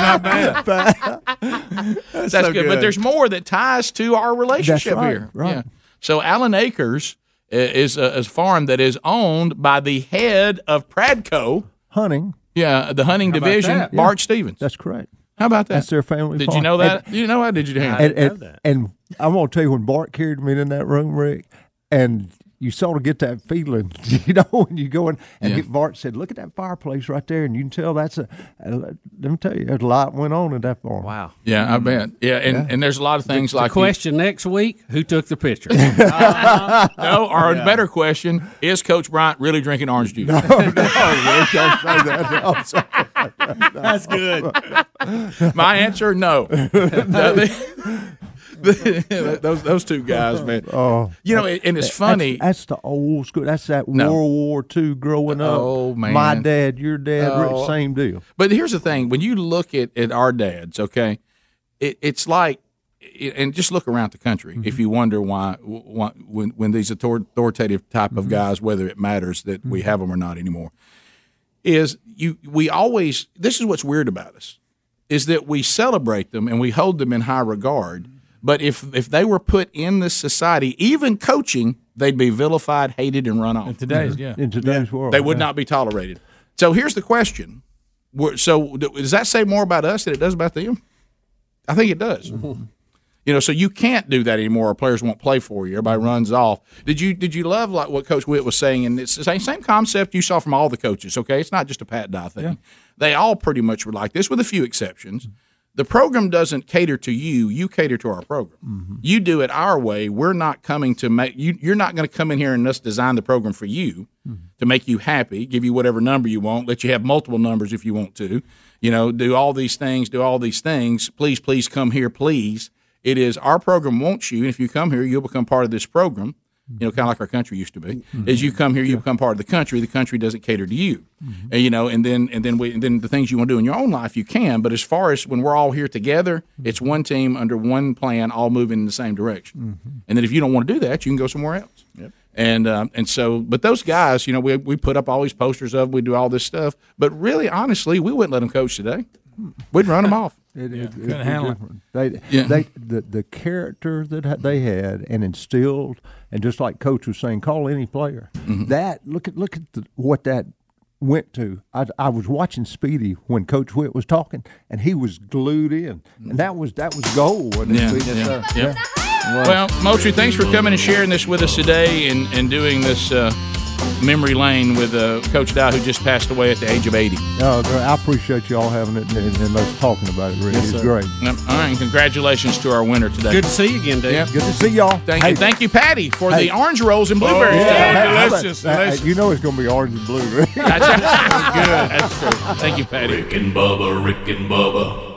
not bad. <laughs> That's, so good. But there's more that ties to our relationship right, here. right. Yeah. So Allen Acres i- is a, is a farm that is owned by the head of Pradco. Hunting. Yeah, the hunting about division, that? Bart Stevens. That's correct. How about that? That's their family. Did you farm. know that? And- you know that? Did you? and, and, and I'm going to tell you when Bart carried me in that room, Rick, and you sort of get that feeling, <laughs> you know, when you go in and Yeah. Bart said, "Look at that fireplace right there," and you can tell that's a. and let me tell you, a lot went on in that farm. Wow. Yeah, I bet. Yeah, and, and there's a lot of things like The like question next week: Who took the picture? the- <laughs> <laughs> no, or a better question: Is Coach Bryant really drinking orange juice? No, no, Rick, don't say that. No, I'm. That's good. My answer: No. the, <laughs> those those two guys, man. <laughs> Oh, You know, and it's funny. That's, the old school. That's that No. World War II growing up. Oh, man. my dad, your dad, Oh. same deal. But here's the thing: when you look at, at our dads, okay, it, it's like, and just look around the country. If mm-hmm. you wonder why, why when when these authoritative type of mm-hmm. guys, whether it matters that we mm-hmm. have them or not anymore, is you we always. This is what's weird about us, is that we celebrate them and we hold them in high regard. But if if they were put in this society, even coaching, they'd be vilified, hated, and run off. In today's, mhm. yeah. In today's world, they would yeah. not be tolerated. So here's the question: We're- So does that say more about us than it does about them? I think it does. Mm-hmm. You know, so you can't do that anymore. Or players won't play for you. Everybody runs off. Did you did you love like what Coach Whitt was saying? And it's the same same concept you saw from all the coaches. Okay, it's not just a Pat Dye thing. They all pretty much were like this, with a few exceptions. The program doesn't cater to you; you cater to our program. Mm-hmm. You do it our way. We're not coming to make you. You're not going to come in here and us design the program for you mm-hmm. to make you happy, give you whatever number you want, let you have multiple numbers if you want to. You know, do all these things, do all these things. Please, please come here, please. It is our program wants you, and if you come here, you'll become part of this program. Mm-hmm. You know, kind of like our country used to be. Mm-hmm. As you come here, you become part of the country. The country doesn't cater to you, mm-hmm. and, you know. And then, and then, we, and then the things you want to do in your own life, you can. But as far as when we're all here together, it's one team under one plan, all moving in the same direction. And then, if you don't want to do that, you can go somewhere else. And um, and so, but those guys, you know, we we put up all these posters of, we do all this stuff. But really, honestly, we wouldn't let them coach today. We'd run them <laughs> off. It, it, Couldn't it's handle it. different. They, Yeah. they, the the character that they had and instilled, and just like Coach was saying, call any player. Mm-hmm. That look at look at the, what that went to. I, I was watching Speedy when Coach Whitt was talking, and he was glued in, and that was that was gold. wasn't it, Yeah, yeah, yeah. Well, Moultrie, thanks for coming and sharing this with us today and, and doing this uh, memory lane with uh, Coach Dye, who just passed away at the age of 80. No, I appreciate you all having it and, and us talking about it. Really, Yes, it's sir. great. Yep. All right, and congratulations to our winner today. Good to see you again, Dave. Yep. Good to see y'all. Thank Hey. you, thank you, Patty, for Hey. the orange rolls and blueberries. Yeah, today. how about- delicious, delicious. You know it's going to be orange and blue, right? <laughs> That's good. That's true. Thank you, Patty. Rick and Bubba, Rick and Bubba.